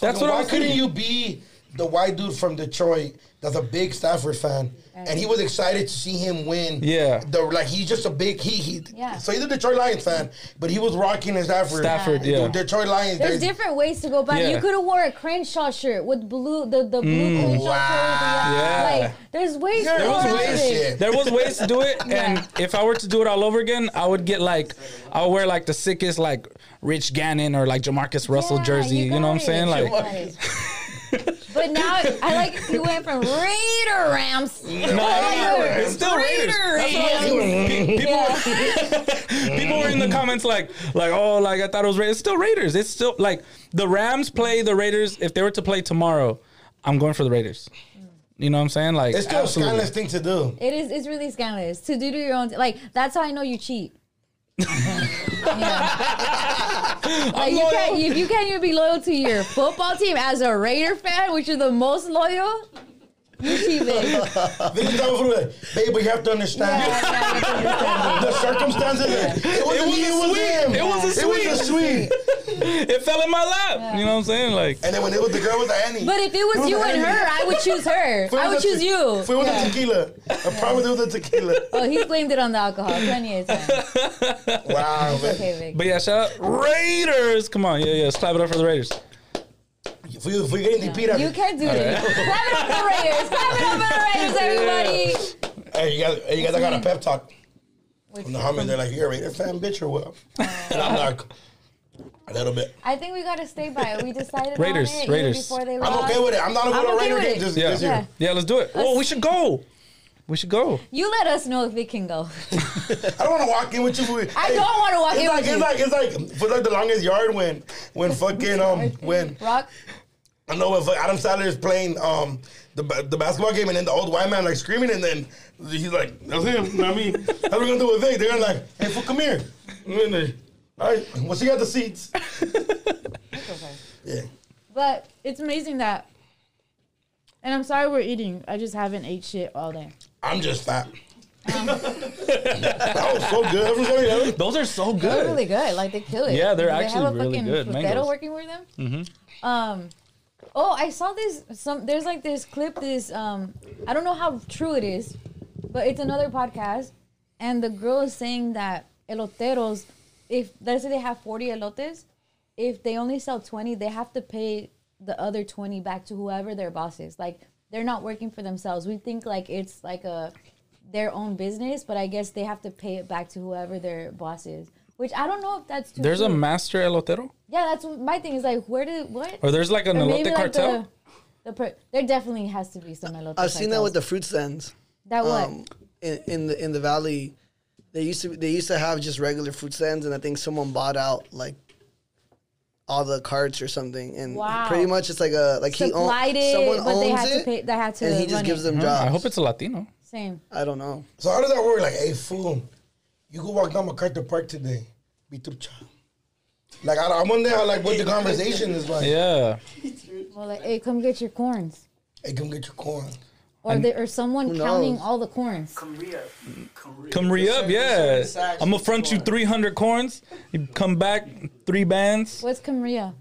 That's what Why I was couldn't thinking. you be the white dude from Detroit that's a big Stafford fan, and he was excited to see him win? Yeah. the like he's just a big he he. Yeah. So he's a Detroit Lions fan, but he was rocking his Stafford. Stafford, The yeah. Detroit Lions. There's there's- different ways to go about it. Yeah. You could have wore a Crenshaw shirt with blue, the, the blue mm. Crenshaw Wow. shirt. With Yeah. Like, there's ways There to was ways, There was ways to do it, and if I were to do it all over again, I would get like, I would wear like the sickest like Rich Gannon or like JaMarcus Russell Yeah, jersey. You, got know what I'm saying? You Like, got it. But now I like you went from Raider Rams. no, it's still Raiders. That's what I was doing. People, were, people were in the comments like, like, oh, like I thought it was Raiders. It's still Raiders. It's still like the Rams play the Raiders. If they were to play tomorrow, I'm going for the Raiders. You know what I'm saying? Like, It's still a scandalous thing to do. It is. It's really scandalous to do to your own. Like that's how I know you cheat. Yeah. Like, you can't. If you can't even be loyal to your football team as a Raider fan, which you're the most loyal, you cheat, big. Then you tell me, like, babe, but you have to understand Yeah, yeah, you can understand the circumstances. It wasn't me, it was him. It was a It was a sweet. It fell in my lap. You know what I'm saying? Like, And then when it was the girl with the Annie. But if it was Who's you and Annie? her, I would choose her. I would choose te- you. If it was Yeah. the tequila. I promise it was the tequila. Oh, he blamed it on the alcohol plenty of times. Wow, man. Okay, Vic. but yeah, shout out Raiders. Come on, yeah, yeah. Let's clap it up for the Raiders. If we, if we get any Pete, You can't do this. Clap it up for the Raiders. Clap it up for the Raiders, everybody. Hey, you guys, hey, you guys, I got a pep talk Which- from the homies. They're like, "You're a Raider fan, bitch, or what?" And I'm like, a little bit. I think we gotta stay by it. We decided Raiders, on it Raiders. before they I'm okay with it. I'm not gonna I'm go to okay Raider with game it. this, Yeah. this Yeah. year. Yeah, let's do it. Oh, we should go. We should go. You let us know if we can go. I don't want to walk in with you. With, I don't wanna walk it's in like, with it's you. Like, it's like for like the longest yard when when fucking um when Rock. I know if Adam Sandler is playing um the the basketball game and then the old white man like screaming and then he's like that's him. You know what I mean, how we gonna do with Vic? They're gonna like, hey, fool, come here. And then they, All right, well, she got the seats. Yeah. But it's amazing that. And I'm sorry we're eating. I just haven't ate shit all day. I'm just fat. that was so good. I'm sorry, Those are so good. They're good. really good. Like they kill it. Yeah, they're Do they actually have a really fucking good. Mangoes. working with them. Mm-hmm. Um, oh, I saw this. Some there's like this clip. This um, I don't know how true it is, but it's another podcast, and the girl is saying that eloteros, if let's say they have 40 elotes, if they only sell 20, they have to pay the other 20 back to whoever their boss is. Like they're not working for themselves. We think like it's like a their own business, but I guess they have to pay it back to whoever their boss is. Which I don't know if that's too. There's a master elotero, Yeah, that's my thing is like. Where did what? or there's like an Or elote maybe, like, cartel. the, the per, there definitely has to be some elote. I've seen that with the fruit stands. that what? Um, in, in the in the valley, they used to they used to have just regular fruit stands, and I think someone bought out like all the carts or something, and Wow. pretty much it's like a like he owns it, someone but they owns had to it, pay. They had to. and he just gives it. them Huh? jobs. I hope it's a Latino. Same. I don't know. So how does that work? Like, hey, fool, you go walk down MacArthur Park today. Be trucha. Like, I, I wonder how, like, what the conversation is like. Yeah, Well, like, hey, come get your corns, Hey, come get your corn. or there, or someone counting all the corns. Come re up. Come re come re up. Yeah, I'm gonna front you 300 corns. You come back three bands. What's Camria?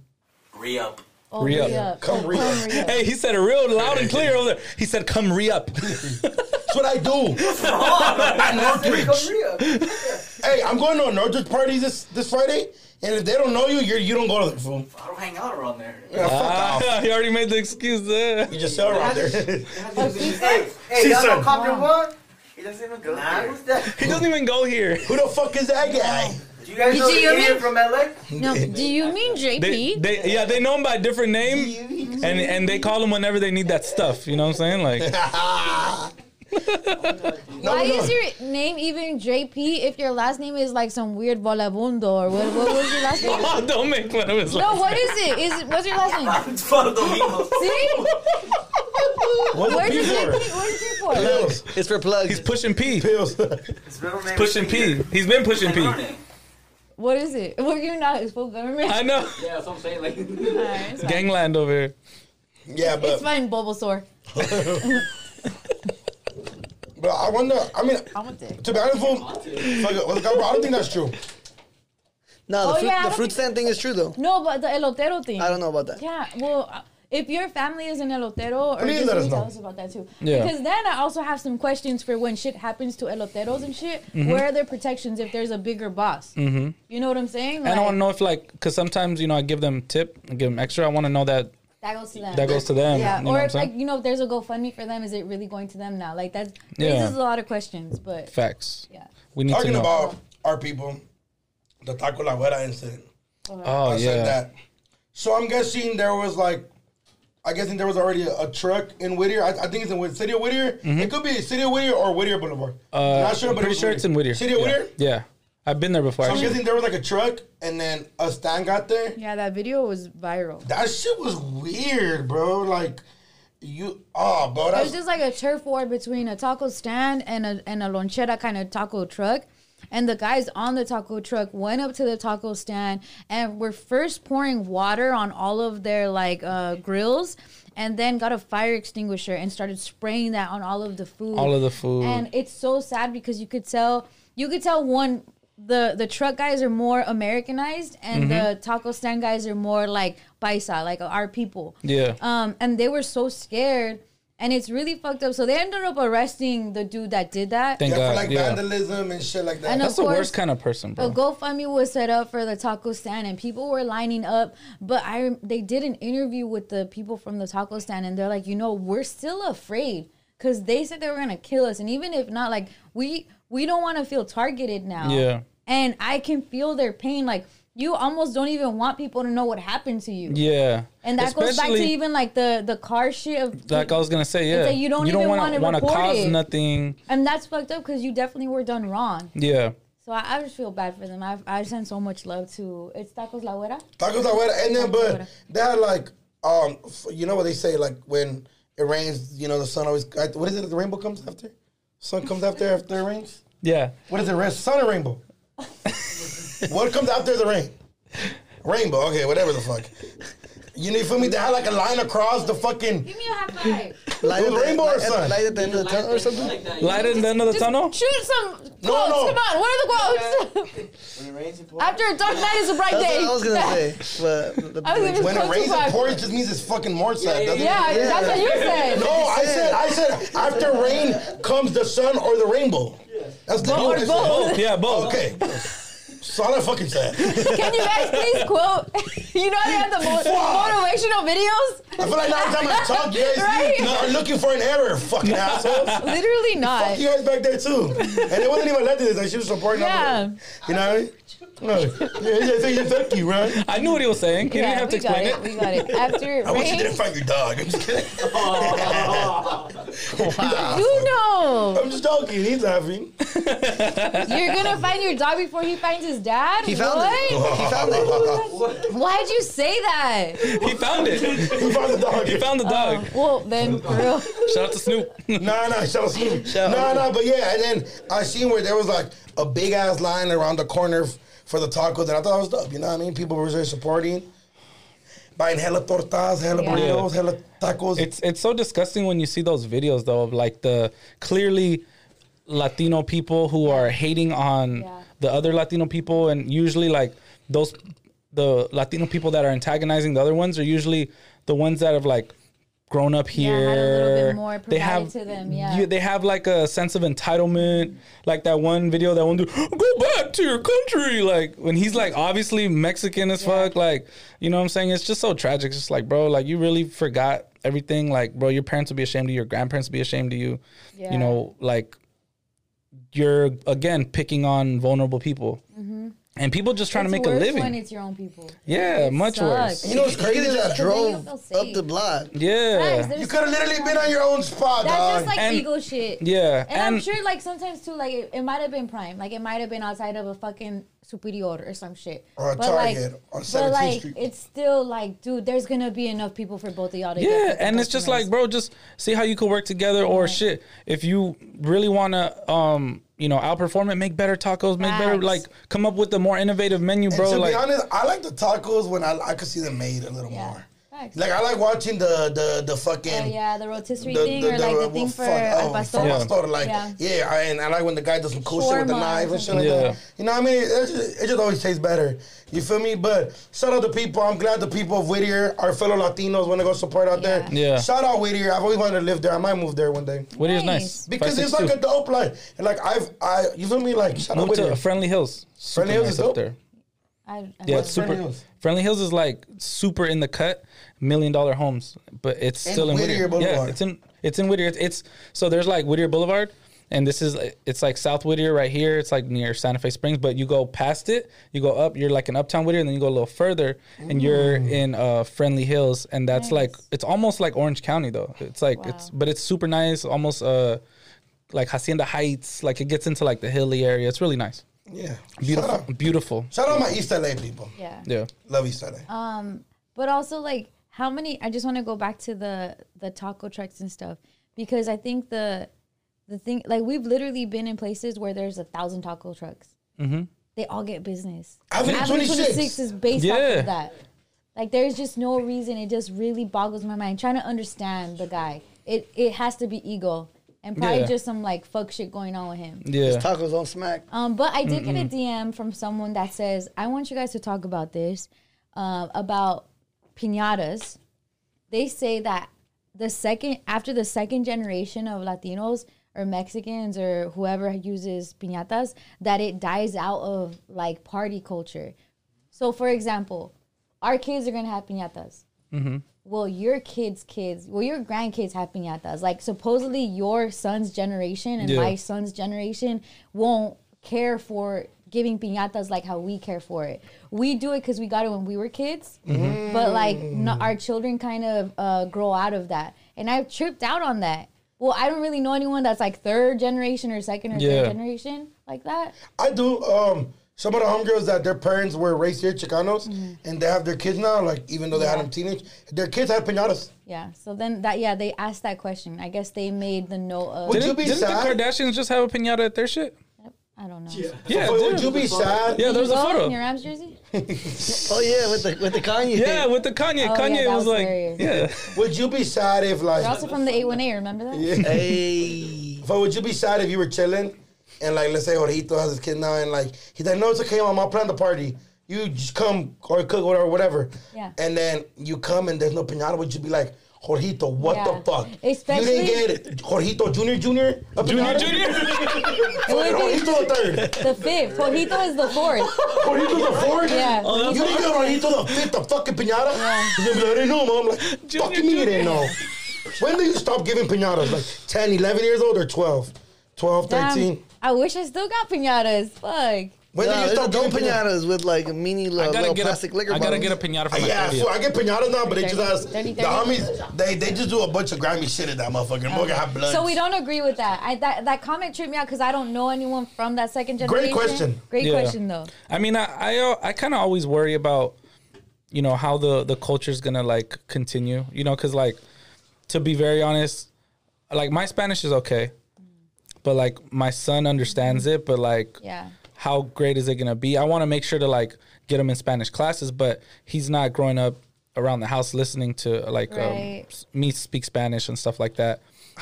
Re up. Oh, Re up. re-up. Come Oh, re-up. come re-up. Hey, he said it real loud and clear over there. He said, "Come re up." That's what I do. At Northridge. Come re up. Hey, I'm going to a Northridge party this, this Friday, and if they don't know you, you're, you don't go to the fool. I don't hang out around there. Yeah, fuck off. Ah, he already made the excuse there. You just sell around there. Hey, hey, y'all said- know Compton one? He doesn't even go nah, who's that? He doesn't even go here. Who the fuck is that guy? Do you guys know Do you mean- from LA? No, do you mean JP? They, they, yeah, they know him by a different name, and and they call him whenever they need that stuff. You know what I'm saying? Like, No, Why no. is your name even JP if your last name is like some weird volabundo or what? What was your last name? oh, don't make fun of his. No, what is it? Is it what's your last name? It's Fado Domingo. See, What's where's the your P JP? for? Where's your for? Pills. It's for plugs. He's pushing P. Pills. His middle name Pushing is P. He's been pushing P. What is it? Well, you're not it's full government. I know. Yeah, that's what I'm saying. Like, Alright, it's fine. Gangland over here. Yeah, but It's but fine, Bulbasaur. But I wonder. I mean, I want it. to be honest, fool, fuck it, I don't think that's true. No, the, Oh, fruit, yeah, I the don't fruit think- stand thing is true though. No, but the elotero thing. I don't know about that. Yeah, well, uh, if your family is an elotero, or Please just let us really tell know. us about that too. Yeah. Because then I also have some questions for when shit happens to eloteros and shit. Mm-hmm. Where are their protections if there's a bigger boss? Mm-hmm. You know what I'm saying? And I want to know if like, because sometimes you know I give them tip, I give them extra. I want to know that that goes to them. that goes to them. yeah, you or if like you know, if there's a GoFundMe for them, is it really going to them now? Like that Yeah. raises a lot of questions. But Facts. yeah, We need to Talking know. about our people, the Taco La Guera incident. oh I said yeah. that. So I'm guessing there was like, I guessing there was already a, a truck in Whittier. I, I think it's in Whit- City of Whittier. It could be City of Whittier or Whittier Boulevard. Mm-hmm. Uh, Not sure, I'm but pretty it was sure it's in Whittier. City of yeah. Whittier. Yeah. I've been there before. So I'm actually. guessing there was like a truck, and then a stand got there. yeah, that video was viral. That shit was weird, bro. Like, you, oh, bro, It was just like a turf war between a taco stand and a and a lonchera kind of taco truck. And the guys on the taco truck went up to the taco stand and were first pouring water on all of their like uh, grills, and then got a fire extinguisher and started spraying that on all of the food. All of the food. And it's so sad because you could tell you could tell one the the truck guys are more Americanized and Mm-hmm. the taco stand guys are more like paisa, like our people. Yeah. Um, and they were so scared, and it's really fucked up. So they ended up arresting the dude that did that. Thank yeah, for like yeah. vandalism and shit like that. And That's of the worst kind of person, bro. a. GoFundMe was set up for the taco stand, and people were lining up. But I, they did an interview with the people from the taco stand, and they're like, you know, we're still afraid because they said they were gonna kill us, and even if not, like we we don't want to feel targeted now. Yeah. And I can feel their pain. Like you almost don't even want people to know what happened to you. Yeah. And that goes back to even like the the car shit of Like I was gonna say, yeah. like you don't even wanna- wanna wanna cause it. nothing. and that's fucked up because you definitely were done wrong. Yeah. So I, I just feel bad for them. I I send so much love to it's Tacos La Guera. Tacos La Guera. And then, but Guera. they had like, um, f- you know what they say, like when it rains, you know, the sun always, uh, what is it, the rainbow comes after? Sun comes after after it rains? Yeah. What is it, red? Sun or rainbow? what comes after the rain? Rainbow, okay, whatever the fuck. You need for me to have like a line across the fucking. Give me a high five. Light at the- rainbow light at- sun? Light at the end of the tunnel or something. like that. Light at the end of the Just tunnel. Shoot some quotes. No, no. Come on. What are the quotes? When it rains, it pours. After a dark night is a bright That's day. what I was gonna say. But the, I was gonna When it Close rains to and pours, it just means it's fucking more sad, doesn't Yeah, it? that's what you said. No, I said, I said, after rain comes the sun or the rainbow. That's the Both, what I said. both. Yeah, both. Okay. That's all I fucking said. Can you guys please quote? you know they have the mo- motivational videos. I feel like now every time I talk, you guys Right? are looking for an error, fucking assholes. Literally not. You guys back there too. And it wasn't even like this. Like she was supporting Yeah. them. You know what I mean? No. Yeah, yeah, thank you, thank you, right? I knew what he was saying. He didn't have to we got explain it. it. We got it. After it I wish you rains, didn't find your dog. I'm just kidding. you know I'm just joking. He's laughing. you're gonna find your dog before he finds his dad. He found what? it. He found it. Why'd you say that? He found it. He found the dog. He found the oh, dog. Well, then, for real. Shout out to Snoop. Nah, nah, shout out Snoop. Nah, nah, but yeah, and then I seen where there was like a big ass line around the corner f- for the tacos, and I thought it was dope. You know what I mean? People were there supporting, buying hella tortas, hella Yeah. burritos, hella tacos. It's it's so disgusting when you see those videos though of like the clearly Latino people who are hating on Yeah. the other Latino people and usually like those the Latino people that are antagonizing the other ones are usually the ones that have like grown up Yeah, here. had a little bit more they have to them, yeah. you- they have like a sense of entitlement. Like that one video that one dude, go back to your country. Like when he's like obviously Mexican as Yeah. fuck. Like you know what I'm saying? It's just so tragic. It's just like bro, like you really forgot everything. Like bro, your parents would be ashamed of you. Your grandparents would be ashamed of you. Yeah. You know, like you're again picking on vulnerable people. Mm-hmm. And people just trying. It's to make a living. when it's your own people. Yeah, It much worse. you know what's crazy? could have That just drove up the block. Yeah. there's you could have so literally been on your own spot, That's dog. just like And- ego shit. Yeah, And, I'm sure like sometimes too, like it, it might have been prime. Like it might have been outside of a fucking superior or some shit. Or a but like, Target on but like Street. it's still like, dude, there's gonna be enough people for both of y'all to get Yeah, fucking and it's just like, bro, just see how you could work together, or Right. shit. If you really want to um you know, outperform it, make better tacos, make better, like, come up with a more innovative menu, And bro. to like, be honest, I like the tacos when I I could see them made a little Yeah. more. Facts. Like I like watching the the the fucking. Oh yeah, the rotisserie The, thing the, or like the well, thing for fuck, al oh, pastor. for Yeah. pastor, like Yeah. yeah, I, and I like when the guy does some cool shit with the Shawarma knife and shit like something. that. You know what I mean? It just, it just always tastes better. You feel me? But shout out to people. I'm glad the people of Whittier, our fellow Latinos, want to go support out there. Yeah. Yeah. Shout out Whittier. I've always wanted to live there. I might move there one day. Whittier's Nice. nice. Because it's like a dope like, and like I've I you feel me like shout out Move to Whittier. Friendly Hills. Super Friendly Hills nice is up dope. there. I, I Yeah, it's super. Friendly Hills. Friendly Hills is like super in the cut, million dollar homes, but it's In still in Whittier Whittier. Yeah, it's in it's in Whittier. It's, it's so there's like Whittier Boulevard, and this is it's like South Whittier right here. It's like near Santa Fe Springs, but you go past it, you go up. You're like in Uptown Whittier, and then you go a little further, and you're in uh, Friendly Hills, and that's Nice. like it's almost like Orange County though. It's like Wow. it's but it's super nice, almost uh like Hacienda Heights. Like it gets into like the hilly area. It's really nice, Yeah. beautiful, Shout out, beautiful. shout out my East LA people. Yeah. Yeah. Love East LA. Um, but also like how many? I just want to go back to the the taco trucks and stuff because I think the the thing like we've literally been in places where there's a thousand taco trucks. Mm-hmm. They all get business. Avenue Avenue 26. 26 is based off Yeah. of that. Like there's just no reason. It just really boggles my mind trying to understand the guy. It it has to be ego and probably Yeah. just some like fuck shit going on with him. Yeah. Tacos on smack. Um, but I did get a DM from someone that says, I want you guys to talk about this, uh, about pinatas. They say that the second, after the second generation of Latinos or Mexicans or whoever uses pinatas, that it dies out of like party culture. So, for example, our kids are gonna have pinatas. Mm-hmm. Well, your kids' kids, well, your grandkids have pinatas. Like supposedly, your son's generation and Yeah. my son's generation won't care for giving pinatas like how we care for it. We do it because we got it when we were kids, but like no, our children kind of uh, grow out of that. And I've tripped out on that. Well, I don't really know anyone that's like third generation or second or Yeah. third generation like that. I do. Um, some of the homegirls that their parents were raised here, Chicanos, and they have their kids now. Like even though they had them teenage, their kids had pinatas. Yeah. So then that yeah, they asked that question. I guess they made the note of Would Didn't, be didn't sad? the Kardashians just have a pinata at their shit? I don't know. Yeah, But dude. would you be sad? Yeah, there was a You go photo. in your Rams jersey. Oh yeah, with the with the Kanye. Yeah, with the Kanye. Oh, yeah, Kanye that was, was like, hilarious. yeah. Would you be sad if like? You're also from the A1A. remember that? Hey. But would you be sad if you were chilling and like let's say Jorgito has his kid now and like he's like no it's okay mom I'll plan the party you just come or cook or whatever Yeah. and then you come and there's no pinata would you be like Jorgito what Yeah. the fuck Especially- you didn't get it Jorgito Junior Junior a Junior, pinata? Junior. Fucking Jorgito the third The fifth. Juanito is the fourth. Jorgito the fourth Yeah. Oh, you didn't get Jorgito the fifth the fucking pinata Yeah. He's gonna like, I didn't know mom I'm like Junior, fucking me you didn't know when do you stop giving pinatas like 10 11 years old or 12 12 13 Damn, I wish I still got pinatas. Fuck. When Nah, do you start stop adult pinatas pinatas with like mini I little, little get plastic a, liquor I gotta bottles. get a pinata for my Yeah, so I get pinatas now, but they just 30, has 30, the 30. homies. They they just do a bunch of grimy shit in that motherfucker. Motherfucker have blood. So we don't agree with that. I that, that comment tripped me out because I don't know anyone from that second generation. Great question. Great Yeah. question though. I mean, I I, I kind of always worry about, you know, how the the culture's gonna like continue. You know, because like, to be very honest, like my Spanish is okay, but like my son understands it. But like, Yeah. How great is it gonna be? I want to make sure to like get him in Spanish classes, but he's not growing up around the house listening to like um, Right. s- me speak Spanish and stuff like that.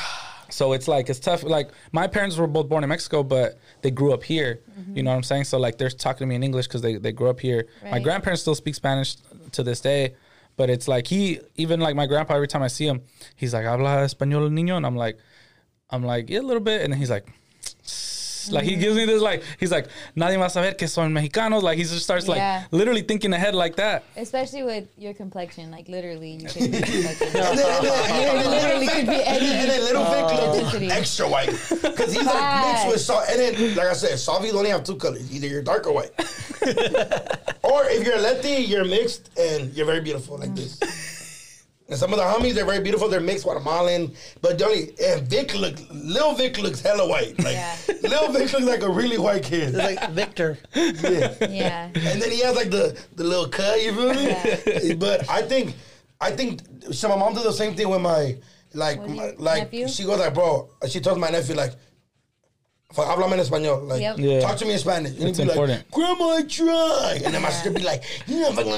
So it's like it's tough. Like my parents were both born in Mexico, but they grew up here. You know what I'm saying? So like they're talking to me in English because they they grew up here. My grandparents still speak Spanish to this day, but it's like he even like my grandpa. Every time I see him, he's like habla español niño, and I'm like, I'm like yeah a little bit, and then he's like. Like he gives me this like he's like nadie va a saber que son mexicanos. Like he just starts like Yeah. literally thinking ahead like that. Especially with your complexion, like literally, you could be Literally Little could be Vic- and then- and Little Vic Ethnicity. looks extra white. Because he's like mixed with salt. And then, like I said, Salvi's only have two colors: either you're dark or white, or if you're a Leti, you're mixed and you're very beautiful like this. And some of the homies, they're very beautiful. They're mixed Guatemalan, but the only and Vic look, Lil Vic looks hella white. Like Yeah. Lil Vic looks like a really white kid. It's like Victor. Yeah. Yeah. and then he has like the the little cut. You feel me? Yeah. But I think I think so. My mom did the same thing with my like my, like nephew? she goes like, bro. She tells my nephew like, Háblame en español. Like, Yep. Yeah. talk to me in Spanish. And It's he'd be important. like, Grandma, I tried. And then my sister be like, you know, fucking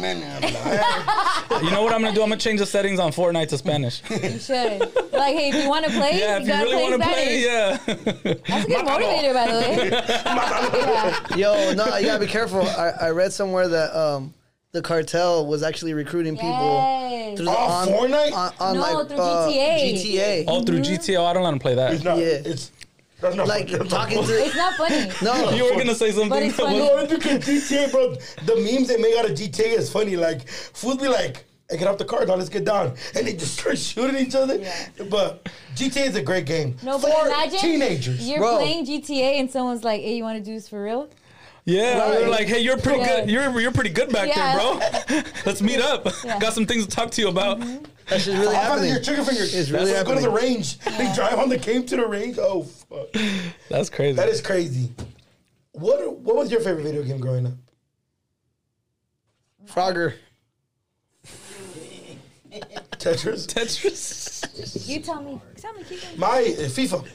man. Like, You know what I'm gonna do? I'm gonna change the settings on Fortnite to Spanish. You should. Like, hey, if you want to play, yeah, you if you gotta really play want to Spanish. play, yeah. That's a good motivator, by the way. yeah. Yo, no, you gotta be careful. I, I read somewhere that um the cartel was actually recruiting people Yes. through the Oh, on, Fortnite? on, on No, like through uh, GTA. GTA. oh, through GTO, I don't let him play It's that. not, Yeah. it's, that's not Like that's not talking to It's not funny. no, You were gonna say something. But it's funny. No, it's because GTA, bro. The memes they make out of GTA is funny. Like, fools be like, hey, get off the car, now let's get down. And they just start shooting each other. Yeah. But GTA is a great game. No, but For imagine teenagers. you're Bro. playing GTA and someone's like, "Hey, you want to do this for real?" Yeah, Right. they're like, hey, you're pretty Yeah. good. You're you're pretty good back Yeah. there, bro. Let's meet up. Yeah. Got some things to talk to you about. that shit's really I found happening. your trigger finger. It's really Let's go to the happening. range. They drive on the game to the range. Oh, fuck. That's crazy. That is crazy. What What was your favorite video game growing up? Frogger. Tetris. Tetris. You tell me. Tell me. Keep going. My uh, FIFA.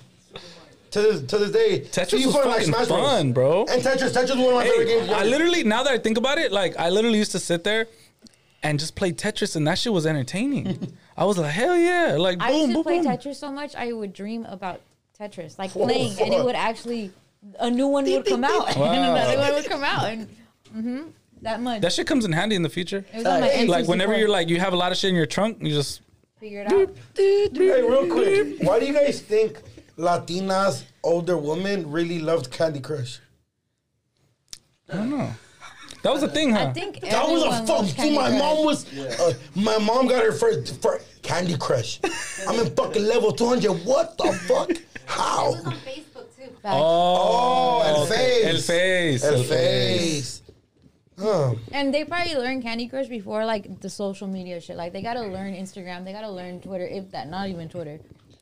To this, to this day, Tetris FIFA was and, fucking Smash Bros. fun, bro. And Tetris, Tetris was one of my favorite games. I literally now that I think about it, like I literally used to sit there and just play Tetris, and that shit was entertaining. I was like, hell yeah! Like I used boom, to boom, play boom. Tetris so much, I would dream about Tetris, like Oh, playing, and it would actually a new one would come out, and Wow. another one would come out, and hmm that much. That shit comes in handy in the future. it was on my Hey, Like whenever N64. you're like you have a lot of shit in your trunk, you just figure it out. Hey, real quick, why do you guys think Latinas, older women, really loved Candy Crush? I don't know. That was a thing, huh? I think That was a everyone fuck. loves See, my Crush. mom was. Uh, my mom got her first for Candy Crush. I'm in fucking level 200. What the fuck? How? It was on Facebook too. Facts. Oh, El. Face. El Face. El El Face. Huh. And they probably learned Candy Crush before like the social media shit. Like they gotta learn Instagram, they gotta learn Twitter, if that not even Twitter.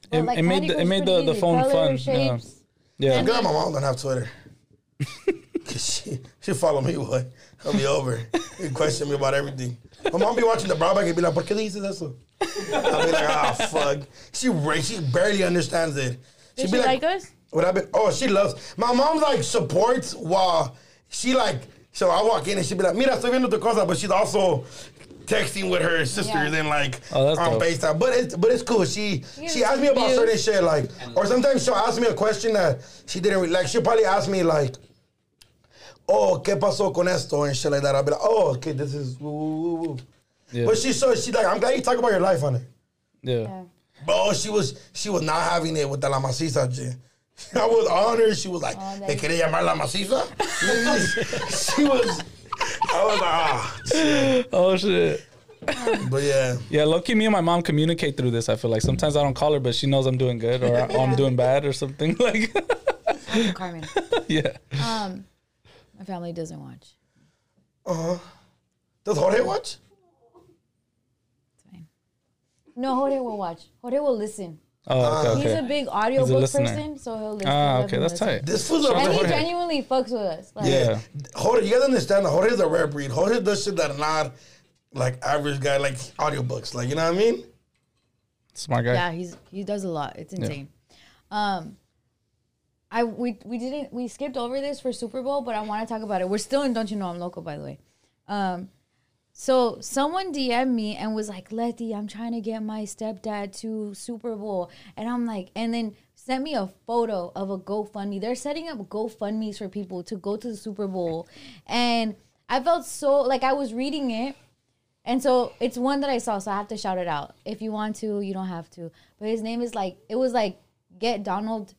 But, It- like, it made the- it made the- the phone fun, yeah. Shapes. Yeah. I'm glad my mom don't have Twitter. Cause she she follow me, boy. I'll be over. He question me about everything. My mom be watching the Brown Bag and be like, ¿Por qué dices eso? I'll be like, ah, fuck. She she barely understands it. Does be she like us? What I been? Oh, she loves. My mom like supports while she like. So I walk in and she be like, "Mira, estoy viendo tu cosa," but she's also texting with her sister Yeah. and like Oh, on dope. FaceTime. But it's but it's cool. She Yeah, she asks me about views. certain shit like, or sometimes she'll ask me a question that she didn't re- like. She'll probably ask me like, "Oh, qué pasó con esto?" and shit like that. I'll be like, "Oh, okay, this is woo woo woo woo." Yeah. But she's so she like, I'm glad you talk about your life on it. yeah. Yeah. Bro, oh, she was she was not having it with the la maciza shit. I was on her. She was like, Oh, "Te quería llamar la maciza?" she was. I was like, ah. shit. Oh shit. But yeah, Yeah, lucky me and my mom communicate through this. I feel like sometimes I don't call her, but she knows I'm doing good or I- I'm doing bad or something. Like, Carmen. yeah. Um, my family doesn't watch. Uh. does Jorge watch? It's fine. No, Jorge will watch. Jorge will listen. Oh, okay, He's a big He's a audiobook person, so he'll listen. Ah, Let okay, that's listen. tight. This fool's a Shout out And he. Jorge. genuinely fucks with us. Like, Yeah. Yeah. Jorge, you gotta understand that Jorge's a rare breed. Jorge does shit that are not like average guy, like audiobooks. Like, you know what I mean? Smart guy. Yeah, he's he does a lot. It's insane. Um, I we we didn't we skipped over this for Super Bowl, but I want to talk about it. We're still in Don't You Know I'm Local, by the way. Um, so someone DM'd me and was like, "Letty, I'm trying to get my stepdad to Super Bowl," and I'm like, and then sent me a photo of a GoFundMe. They're setting up GoFundmes for people to go to the Super Bowl, and I felt so like I was reading it. And so it's one that I saw, so I have to shout it out. If you want to, you don't have to. But his name is like it was like get Donald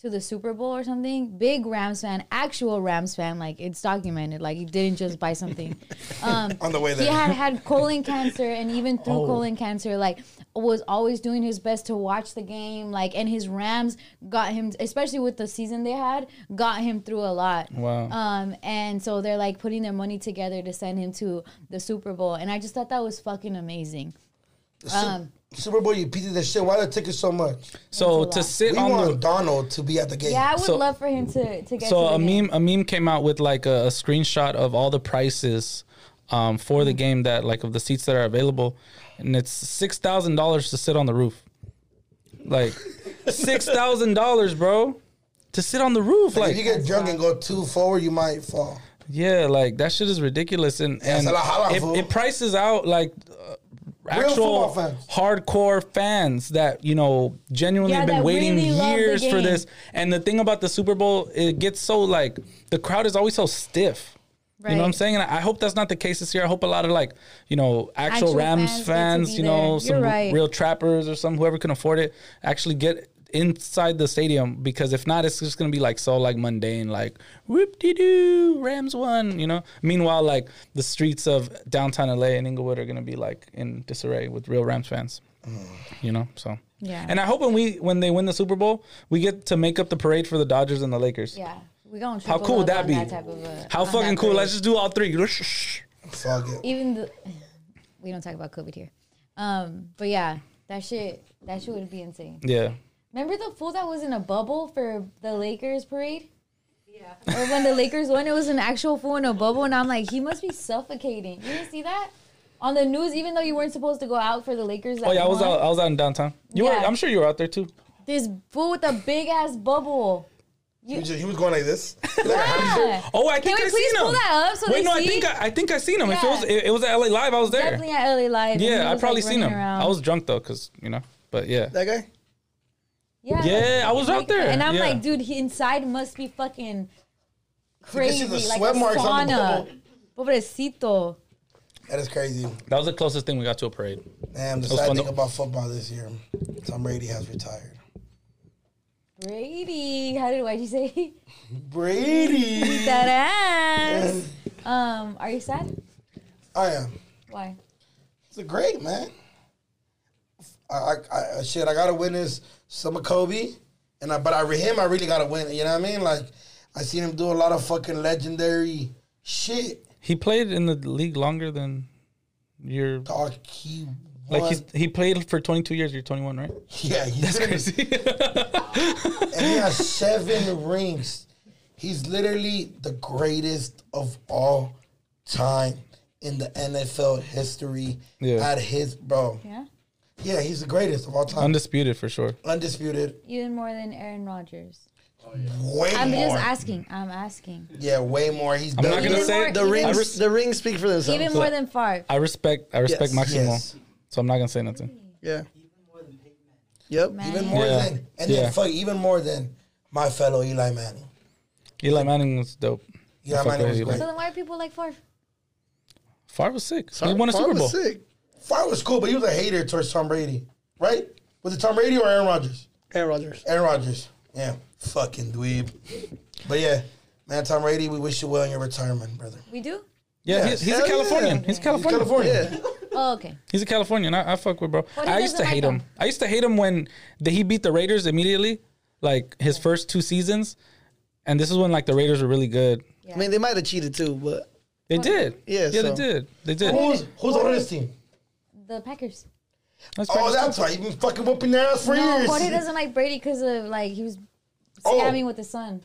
to the Super Bowl or something. Big Rams fan, actual Rams fan. Like it's documented. Like he didn't just buy something. Um, On the way there, he had had colon cancer, and even through Oh. colon cancer, like was always doing his best to watch the game. Like and his Rams got him, especially with the season they had, got him through a lot. Wow. Um, and so they're like putting their money together to send him to the Super Bowl, and I just thought that was fucking amazing. Um, Super Bowl, you pieces of shit. Why the tickets so much? So That's a to lot. sit We on want the Donald to be at the game. yeah, I would So- love for him to to get. so to a the game. meme a meme came out with like a, a screenshot of all the prices um, for Mm. the game that like of the seats that are available, and it's six thousand dollars to sit on the roof. Like six thousand dollars, bro. to sit on the roof. Like, Like, if you get drunk and go too forward, you might fall. yeah, like that shit is ridiculous, and Yeah, it's and a lot holla, it, fool. it prices out like. Real Actual fans. hardcore fans that you know genuinely Yeah, have been waiting really years for this. And the thing about the Super Bowl, it gets so like the crowd is always so stiff. You know what I'm saying? And I hope that's not the case this year. I hope a lot of like, you know, actual, Actual Rams fans fans, you know, there. some right. real trappers or some whoever can afford it, actually get inside the stadium because if not, it's just gonna be like so like mundane, like whoop de doo, Rams won, you know. Meanwhile, like the streets of downtown LA and Inglewood are gonna be like in disarray with real Rams fans, you know. So Yeah. and I hope when we when they win the Super Bowl, we get to make up the parade for the Dodgers and the Lakers. Yeah, we going. To How cool would that be? type of, uh, How fucking cool! parade. Let's just do all three. Fuck it. even the we don't talk about COVID here. Um, but yeah, that shit that shit would be insane. Yeah. Remember the fool that was in a bubble for the Lakers parade? Yeah. Or when the Lakers won, it was an actual fool in a bubble, and I'm like, he must be suffocating. You didn't see that on the news, even though you weren't supposed to go out for the Lakers. That Oh yeah, I was won? out. I was out in downtown. You were. Yeah. I'm sure you were out there too. This fool with a big ass bubble. He was, just, he was going like this. Like. Yeah. Oh, I Can think we I please seen pull him. that up so Wait, they no, I think I, I think I seen him. If it was it, it was at LA Live, I was there. Definitely at LA Live. Yeah, I probably like, seen him. around. I was drunk though, cause you know. But yeah, That guy? Yeah, Yeah, I was out there. And I'm Yeah. like, dude, he inside must be fucking crazy, the like sweat a marks on the sauna. Pobrecito. That is crazy. that was the closest thing we got to a parade. Damn, the was sad fun thing though. about football this year, Tom Brady has retired. Brady, how did why'd you say Brady. that ass? um, are you sad? I am. Why? It's a great man. I, I, I shit. I gotta witness some of Kobe, and I, but I him. I really gotta win. You know what I mean? Like I seen him do a lot of fucking legendary shit. He played in the league longer than your. Dog, he Like won. he's he played for 22 years. You're 21, right? yeah, he's That's literally- crazy. and he has seven rings. He's literally the greatest of all time in the NFL history. Yeah. At his bro, Yeah, yeah, he's the greatest of all time, Undisputed for sure. undisputed. even more than Aaron Rodgers. Way more. I'm more. just asking. I'm asking. Yeah, way more. He's I'm not gonna Even say more- The even- rings, the rings speak for themselves. Even more than Favre. I respect I respect Yes. Maximo, Yes. so I'm not gonna say nothing. yeah. Yep. Man. even more Yeah. than and Yeah. then fuck even more than my fellow Eli Manning. Eli Manning was dope. Eli Manning was Eli. great. So then why are people like Favre? Favre was sick. Sorry, he won a Favre Super Bowl. was sick. Favre was cool, but he was a hater towards Tom Brady, right? Was it Tom Brady or Aaron Rodgers? Aaron Rodgers. Aaron Rodgers. Yeah, fucking dweeb. But yeah, man, Tom Brady, we wish you well in your retirement, brother. We do? Yeah, Yes. he's, he's a Californian. yeah. He's Californian. California. Yeah. Oh, okay. He's a Californian. I, I fuck with bro. But I used to doesn't hate like him. I used to hate him when the, he beat the Raiders immediately, like his first two seasons, and this is when like the Raiders were really good. I mean, they might have cheated too, but They did. Yeah, yeah, so- they did. They did. Who's who's on this team? The Packers. Oh, that's Oh, that's why you've been fucking whooping their ass for No, years. Jorge doesn't like Brady because of like he was Oh. with his son.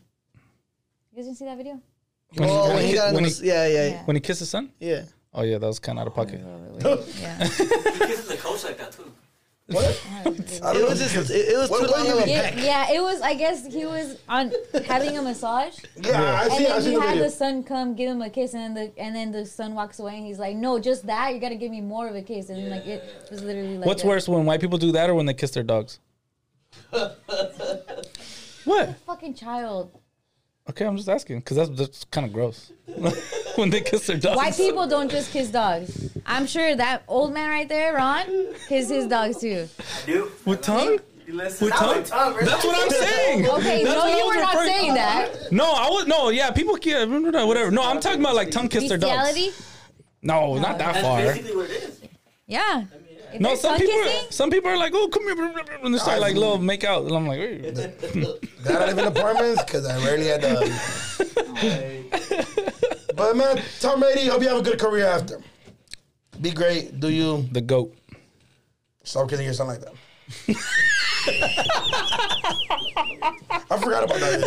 You guys didn't see that video? When oh, when when he- he got when in he- the, yeah, yeah, Yeah. when he kissed his son. yeah. Oh yeah, that was kind of out of pocket. Yeah. He kisses the coach like that too. What? It was just, it, it was What- too what long of a mean? yeah, yeah, it was. I guess he was on having a massage, Yeah, I and see. I then see he the had video. the son come give him a kiss, and then the and then the son walks away, and he's like, "No, just that. You gotta give me more of a kiss." And then, like it was literally like, What's a worse, when white people do that or when they kiss their dogs? what? Fucking child. Okay, I'm just asking because that's, that's kind of gross. when they kiss their dogs. White people don't just kiss dogs. I'm sure that old man right there, Ron, kiss his dogs too. Dude, with tongue. listen. With tongue? with tongue, bro. That's what I'm saying. Okay, That's no, I you was were not referring- saying that. No, I was no. Yeah, people yeah, whatever. No, I'm talking about like tongue kiss their dogs. Bestiality? No, not that That's far. basically what it is. Yeah. If No, some people, kissing, some people are like, "Oh, come here," and they start like little make out, and I'm like, "Wait." That I live in apartments because I rarely had dogs. Um, but man, Tom Brady, hope you have a good career after. Be great. Do you the goat. stop kissing your son like that? I forgot about that.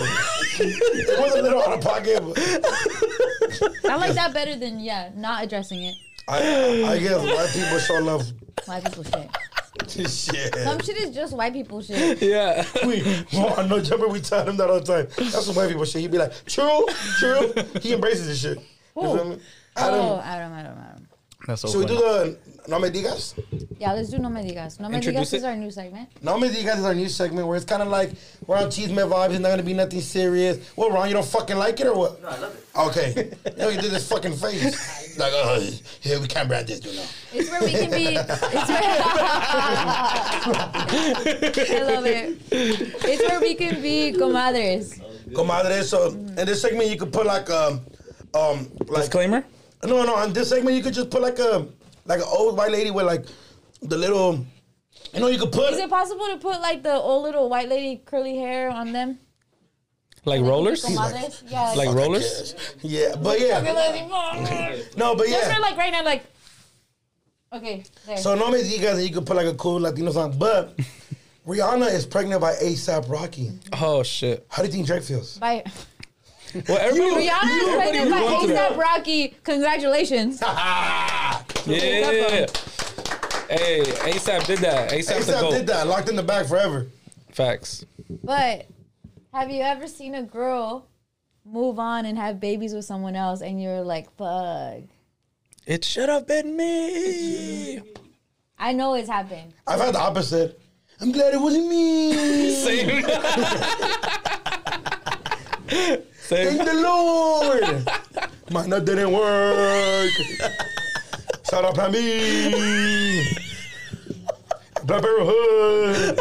It was a little out of pocket, but I like that better than yeah, not addressing it. I, I guess white people show love. White people shit. Shit. Some shit is just white people shit. Yeah. We, well, I know Jumper, we tell him that all the time. That's some white people shit. He'd be like, true, true. He embraces this shit. You Who? feel me? Adam, Oh, Adam, Adam, Adam. That's so should we do the No Me Digas? Yeah, let's do No Me Digas. No Me Introduce Digas is it. our new segment. No Me Digas is our new segment where it's kind of like we're on cheese man vibes. It's not going to be nothing serious. What, Ron? You don't fucking like it or what? No, I love it. Okay. now you did this fucking face. Like, oh, here we can't brand this, you know. It's where we can be. It's where, I love it. It's where we can be comadres. Comadre, so in this segment you could put like um um like Disclaimer? no no on this segment you could just put like a like an old white lady with like the little you know you could put Is it possible to put like the old little white lady curly hair on them? Like rollers? Comadres? Yeah. Like Fuck, I rollers? Yeah, but yeah. No, but Just yeah. for like right now, like. Okay, there. So no me digas and you could put like a cool Latino song, but Rihanna is pregnant by ASAP Rocky. Oh shit. How do you think Drake feels? By Well, everybody, Rihanna is everybody pregnant by went through that. ASAP Rocky. Congratulations. Ah, Yeah, yeah, yeah, yeah. Hey, ASAP did that. ASAP, ASAP did that, locked in the back forever. Facts. But have you ever seen a girl move on and have babies with someone else and you're like, fuck? It should have been me. I know it's happened. I've had the opposite. I'm glad it wasn't me. Same. Thank the Lord. Mine that didn't work. Shout out Plan B. Black Hood.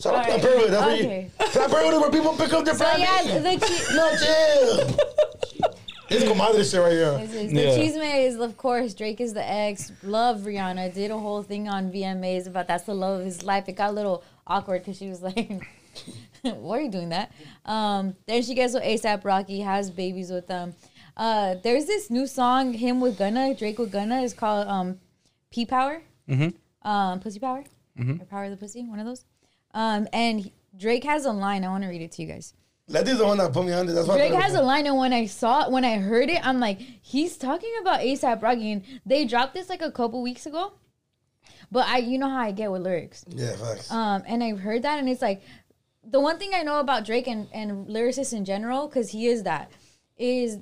Shout out Black Barrel Hood. That's where Okay. you. Black Hood is where people pick up their So Plan yeah, the che- No, chill. It's comadre shit right here. This is, the Yeah. chisme is of course Drake is the ex. Love Rihanna. Did a whole thing on VMAs about that's the love of his life. It got a little awkward because she was like, "Why are you doing that?" Um, then she gets with ASAP Rocky, has babies with them. Uh, there's this new song him with Gunna, Drake with Gunna. is called um, P Power, mm-hmm. um, Pussy Power, or Power of the Pussy, one of those. Um, and he- Drake has a line. I want to read it to you guys. Letty's the one that put me on this. That's why Drake it has a line, and when I saw it, when I heard it, I'm like, he's talking about ASAP Rocky, and they dropped this like a couple weeks ago. But I, you know how I get with lyrics, Yeah, facts. um, and I heard that, and it's like, the one thing I know about Drake and and lyricists in general, because he is that, is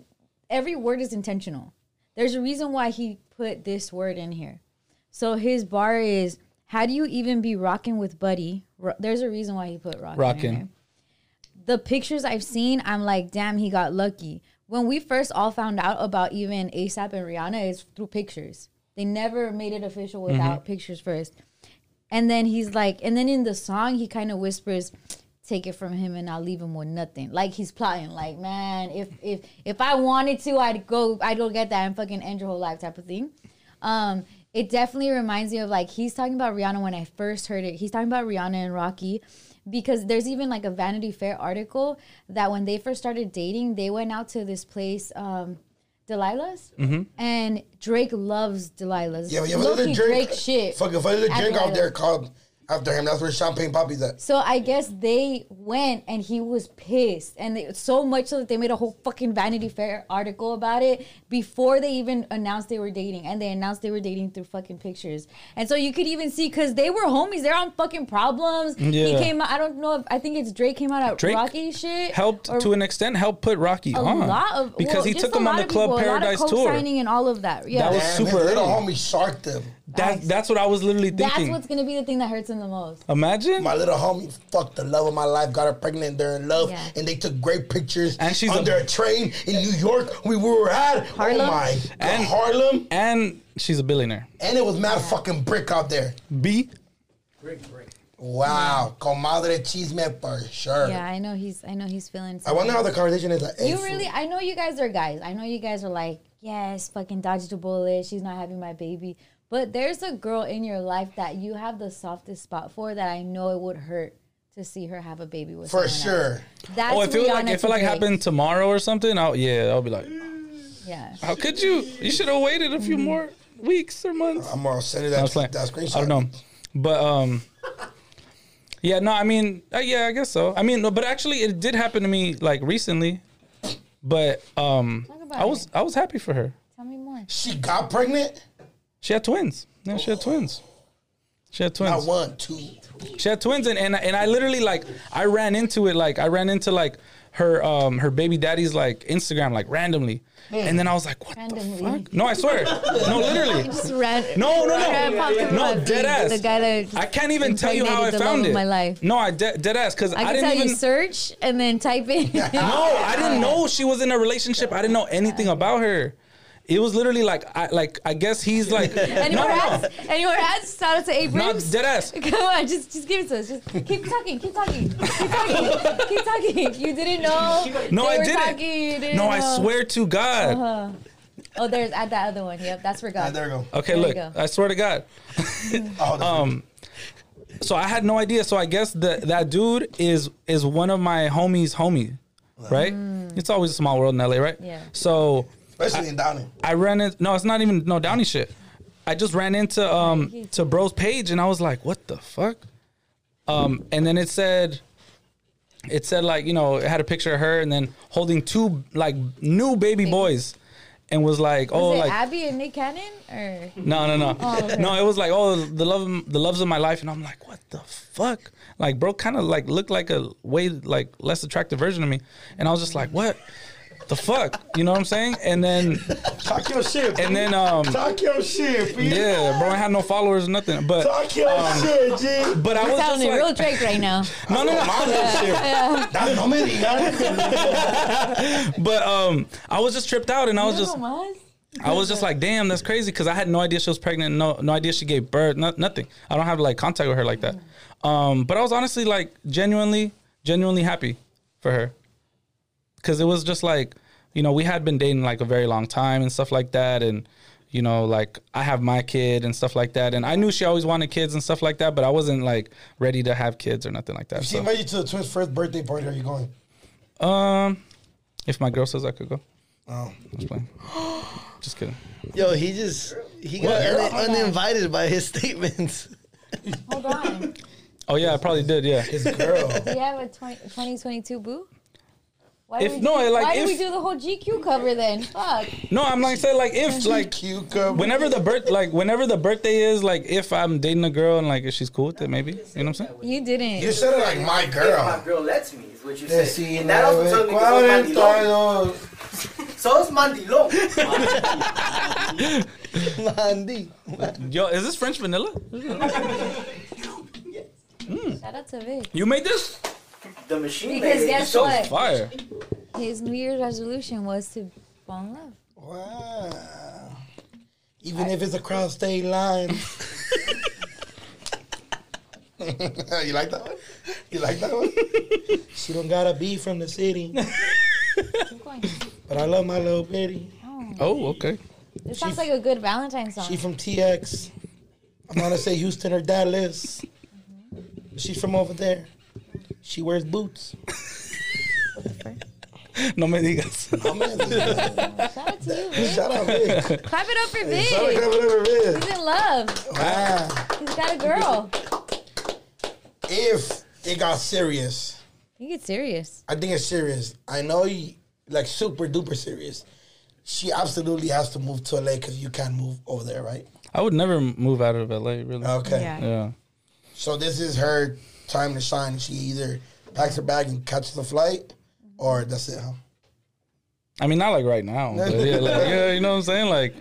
every word is intentional. There's a reason why he put this word in here. So his bar is, "How do you even be rocking with Buddy?" Ro- There's a reason why he put rocking. in Rockin'. the pictures I've seen, I'm like, damn, he got lucky. When we first all found out about even ASAP and Rihanna is through pictures. They never made it official without mm-hmm. pictures first. And then he's like, and then in the song, he kind of whispers, "Take it from him, and I'll leave him with nothing." Like he's plotting, like, man, if if if I wanted to, I'd go, I'd go get that and fucking end your whole life type of thing. Um, it definitely reminds me of like he's talking about Rihanna when I first heard it. He's talking about Rihanna and Rocky because there's even like a Vanity Fair article that when they first started dating, they went out to this place, um, Delilah's, and Drake loves Delilah's. Yeah, but you ever Low-key the drink? Drake shit. Fuck, if I did a at drink out there called after him, that's where Champagne Papi's at. So I guess they went and he was pissed, and they, so much so that they made a whole fucking Vanity Fair article about it before they even announced they were dating, and they announced they were dating through fucking pictures. And so you could even see because they were homies, they're on fucking problems. Yeah. He came out. I don't know if I think it's Drake came out at Drake Rocky shit. Helped or to an extent, helped put Rocky a on lot of because well, he took a him on the of Club Paradise a lot of tour. co-signing and all of that. Yeah, That was Damn, super his little early. homie sharked him. That, that's what I was literally thinking. that's what's gonna be the thing that hurts him the most. Imagine. My little homie fucked the love of my life, got her pregnant, they're in love, Yeah. and they took great pictures And she's under a- a, train in New York. We were at oh Harlem? Oh my, And- and Harlem, and she's a billionaire. and it was mad fucking brick out there. B. Brick, brick. Wow, comadre chisme for sure. Yeah, I know he's. I know he's feeling. I wonder how the conversation is like. hey, You really, I know you guys are guys. I know you guys are like, yes, fucking dodged a bullet. She's not having my baby. But there's a girl in your life that you have the softest spot for that I know it would hurt to see her have a baby with for someone else. sure. That's oh, if it was like if it like happened tomorrow or something, I'll yeah, I'll be like, Yeah. how could you? You should have waited a Mm-hmm. few more weeks or months. I'm gonna send you I was that, playing. that screenshot. I don't know, but um, yeah, no, I mean, uh, yeah, I guess so. I mean, no, but actually, it did happen to me like recently, but um, I was it. I was happy for her. Tell me more. She got pregnant. She had twins. Yeah, she had twins. She had twins. Not one, two. She had twins, and, and and I literally like I ran into it like I ran into like her um her baby daddy's like Instagram like randomly, and then I was like, what Randomly. the fuck? No, I swear, no, literally. Just ran. No, no, no. Ran popped up No, my dead feed, ass. The guy that I can't even tell you how I impregnated the found love it. of my life. No, I de- dead ass because I, I can didn't tell even. you search and then type in. No, I didn't know she was in a relationship. I didn't know anything about her. It was literally like I like I guess he's like Any no, more no, no. ads? Any more ads? Shout out to Abe Not Ribs. dead ass. Come on, just just give it to us. Just keep talking, keep talking, keep talking, keep talking. You didn't know. No, they I were didn't. Talking, you didn't No, I swear to God. Uh-huh. Oh, there's at that other one. Yep, that's for God. there we go. Okay, There look, go. I swear to God. Oh, Um, so I had no idea. So I guess the that dude is is one of my homies' homie, right? It's always a small world in LA, right? Mm. Yeah. So especially in Downey. I ran in. No, it's not even no Downey shit. I just ran into um to bro's page and I was like, what the fuck? Um, and then it said, it said like you know it had a picture of her and then holding two like new baby boys, and was like, oh Was it like Abby and Nick Cannon or? no, no, no, Oh, okay. no. It was like, oh, the love, the loves of my life, and I'm like, what the fuck? Like, bro, kind of like looked like a way like less attractive version of me, and I was just like, what? The fuck? You know what I'm saying? And then, Talk your shit. and then, um, Talk your shit, B. yeah, bro, I had no followers or nothing, but, Talk your shit, G. but I was just Sounding real Drake right now. no, no, no. That no me digas. But um, I was just tripped out, and I was No just, más. I was just like, damn, that's crazy, because I had no idea she was pregnant, no, no idea she gave birth, no, nothing. I don't have like contact with her like that. Um, but I was honestly like genuinely, genuinely happy for her, because it was just like, you know, we had been dating like a very long time and stuff like that, and you know, like I have my kid and stuff like that, and I knew she always wanted kids and stuff like that, but I wasn't like ready to have kids or nothing like that. if She So, invited you to the twins' first birthday party. Are you going? um, if my girl says I could go, Oh. just playing. Just kidding. Yo, he just he got un- uninvited by his statements. Hold on. Oh yeah, I probably did. Yeah. His girl. Do you have a 20, 2022 boo? Why If- did we no, do, like, why if- did we do the whole GQ cover then? Fuck. No, I'm like saying like if like Cucumber. whenever the birth like whenever the birthday is like if I'm dating a girl and like if she's cool with it maybe you know what I'm saying. You didn't. You said it like my If my girl. girl lets me, is what you said. Decime And that also tells me que sos mandilón. cuarenta Sos mandilón. Mandy. Yo, is this French vanilla? Hmm. Shout out to Vic. You made this? The machine Because made guess So what? Fire. His New Year's resolution was to fall in love. Wow. Even if it's across state lines. you like that one? You like that one? she don't gotta be from the city, but I love my little bitty. Oh. oh, okay. This sounds like a good Valentine's song. She from TX. I'm gonna say Houston or Dallas. Mm-hmm. She's from over there. She wears boots. No me digas. Man. Shout out to you, Vic. Shout out, Vic. Clap it up for Shout out, clap it up for Vic. He's in love. Wow. He's got a girl. If it got serious, You get serious. I think it's serious. I know you like super duper serious. She absolutely has to move to LA because you can't move over there, right? I would never move out of LA really. Okay. Yeah. Yeah. So this is her time to shine. She either packs her bag and catches the flight, or that's it, huh? I mean not like right now. But yeah, like, yeah, you know what I'm saying? Like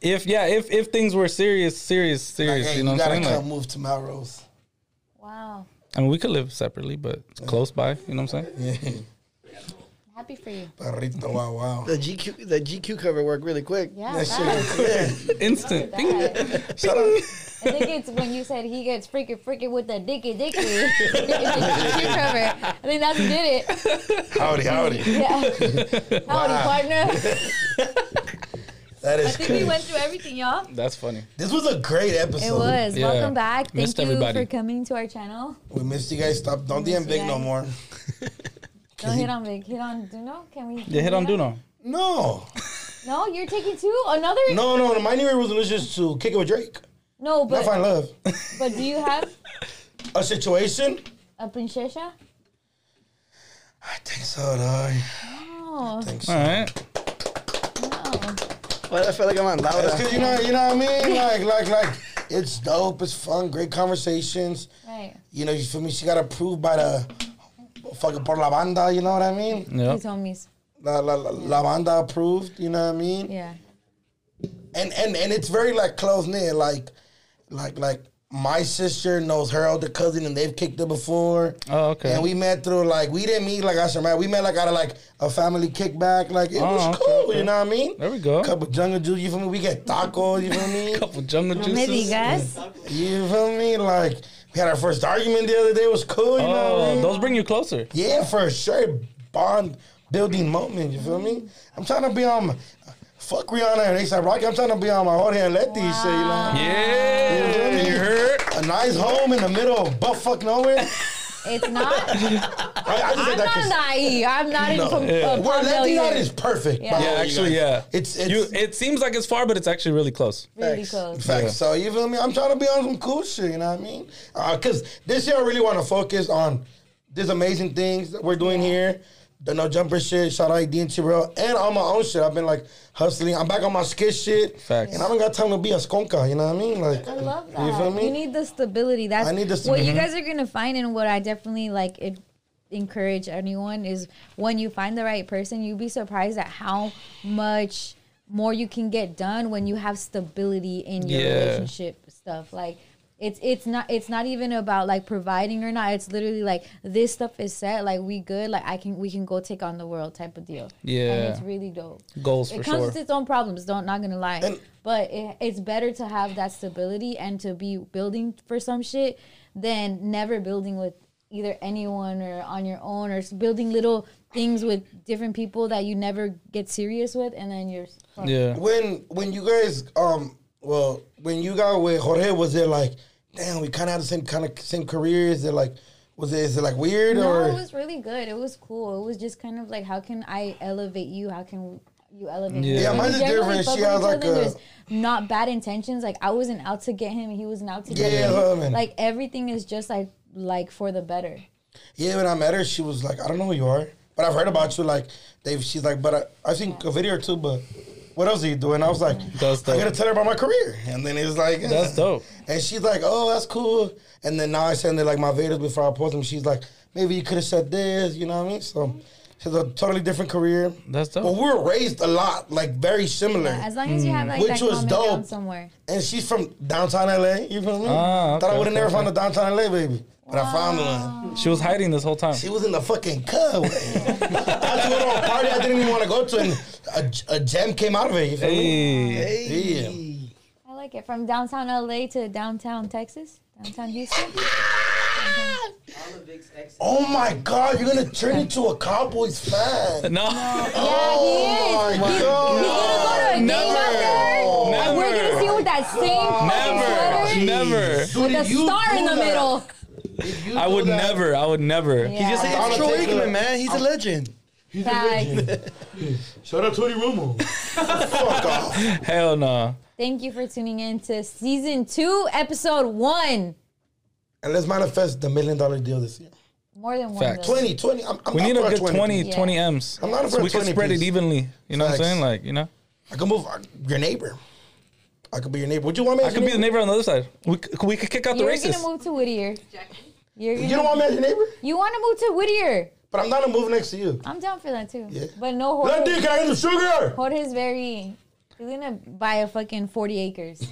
if yeah, if if things were serious, serious, Like, serious, hey, you know you what gotta I'm come? Like move to Melrose. Wow. I mean we could live separately, but it's close by, you know what I'm saying? Yeah. Happy for you. Perrito, wow, wow. The GQ the GQ cover worked really quick. Yeah. That fast. shit. Instant. That. Shout out. I think it's when you said he gets freaking freaking with the dicky dicky. you cover. I think that's who did it. Howdy, howdy. Yeah. Howdy, partner. That I is think we went through everything, y'all. That's funny. This was a great episode. It was. Yeah. Welcome back. Thank Missed you everybody. for coming to our channel. We missed you guys. Stop. Don't Missed DM Big no more. Don't hit on Big. Hit on Duno. Can we? Yeah, hit on Duno. No. No, you're taking two. Another. No, no, no. My New Year resolution is to kick it with Drake. No, Not but find love. but do you have A situation? a princesa? I think so, dog. Oh I think so. All right. no. Oh. Why do I feel like I'm on That's Laura? because you know, you know what I mean. Like, like, like, it's dope. It's fun. Great conversations. Right. You know, you feel me? She got approved by the fucking por la banda. You know what I mean? Yeah. His homies. La, la, la, la banda approved. You know what I mean? Yeah. and and and it's very like close knit. Like, like like my sister knows her older cousin, and they've kicked it before. Oh, okay. And we met through like we didn't meet like I said, man. We met like out of like a family kickback. Like it Oh, was okay, cool. okay. You know what I mean? There we go. Couple jungle juice. You feel me? We get tacos. You feel me? Couple jungle No me juices. digas. you feel me? Like we had our first argument the other day. It was cool. You know what I Oh, mean? those bring you closer. Yeah, for sure. Bond building moment. You feel me? I'm trying to be on. My, fuck Rihanna and ASAP Rocky. I'm trying to be on my Jorge and Letty shit. You know? Yeah, you heard? A nice home in the middle of buttfuck nowhere. It's not. I, I just I'm said that not 'cause- naive. I'm not in No. from Yeah. uh, Where Palmdale Letty at either. is perfect. Yeah. by the Yeah, way, actually, guys. yeah. It's it's You, it seems like it's far, but it's actually really close. Really Facts. close. Facts. Yeah. So you feel me? I'm trying to be on some cool shit. You know what I mean? Because this year I really want to focus on these amazing things that we're doing here. The no jumper shit. Shout out D and Terrell and on my own shit. I've been like hustling. I'm back on my skid shit. Facts. And I don't got time to be a skonka. You know what I mean? Like I love that. You feel me? You need the stability. That's I need the what you guys are gonna find, and what I definitely like. It encourage anyone is when you find the right person, you'd be surprised at how much more you can get done when you have stability in your Yeah. relationship stuff. Like it's it's not it's not even about like providing or not. It's literally like this stuff is set. Like we good. Like I can we can go take on the world type of deal. Yeah. and it's really dope Goals for it comes sure. with its own problems. Don't not gonna lie, And- but it, it's better to have that stability and to be building for some shit than never building with either anyone or on your own or building little things with different people that you never get serious with, and then you're fucked. Yeah. when when you guys um well when you got with Jorge was it like damn we kind of had the same kind of same careers? Is it like was it is it like weird No, or it was really good. It was cool. It was just kind of like, how can I elevate you? How can you elevate me? Yeah. Yeah, And mine's we is generally different. She with has like other. a- not bad intentions. Like I wasn't out to get him, he wasn't out to get Yeah, me. yeah, man. Like everything is just like like for the better. yeah when I met her she was like I don't know who you are but I've heard about you like Dave she's like but I I seen a video or two but what else are you doing I was like That's I gotta tell her about my career and then it's like That's dope. and she's like oh that's cool and then now I send her like my videos before I post them she's like maybe you could have said this you know what I mean so. She's a totally different career. That's dope. But we were raised a lot, like very similar. As long as you have like Which that was common dope. ground somewhere. And she's from downtown LA. You feel me? Ah, Thought I would have okay, never okay. found a downtown LA baby. But I found one. She was hiding this whole time. She was in the fucking cub. I had to go to a party I didn't even want to go to, and a, a gem came out of it. You feel me? Hey. Yeah. I like it. From downtown LA to downtown Texas, downtown Houston. Oh my God, you're gonna turn into a Cowboys fan. No. Yeah, he is. Oh my He's gonna go God. to a game out there, and we're gonna see him with that same fucking Never. sweater Never. With did a you star in the that? middle. If you I would that- never. I would never. Yeah. Just say I'm it's gonna Troy take a- legend. He's a legend. Facts. Shout out Tony Romo. Fuck off. Hell no. Thank you for tuning in to season two, episode one. And let's manifest the million dollar deal this year. More than one. Facts. 20, 20. I'm, I'm We not need for a good 20, 20, Yeah. 20 M's. I'm not for so we can spread piece. it evenly. You know what I'm saying? Like, you know? I can move uh, your neighbor. I could be your neighbor. Would you want me to? I could be the neighbor on the other side. We, we could kick out the You're racists. gonna move to Whittier. You're gonna, You don't want me as your neighbor? You want to move to Whittier? But I'm not gonna move next to you. I'm down for that too. Yeah. But no, Let Jorge, dick out the sugar. Jorge's very. He's gonna buy a fucking 40 acres.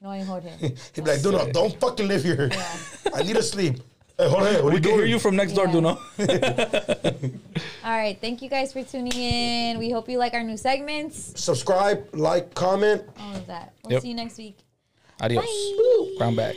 Knowing Jorge. He'd be like, Duno, don't fucking live here. Yeah. I need to sleep. Hey, Jorge, what are we you can hear you from next door, Yeah. Duno. All right. Thank you guys for tuning in. We hope you like our new segments. Subscribe, like, comment. All of that. We'll Yep. see you next week. Adios. Bye. Brown Bag.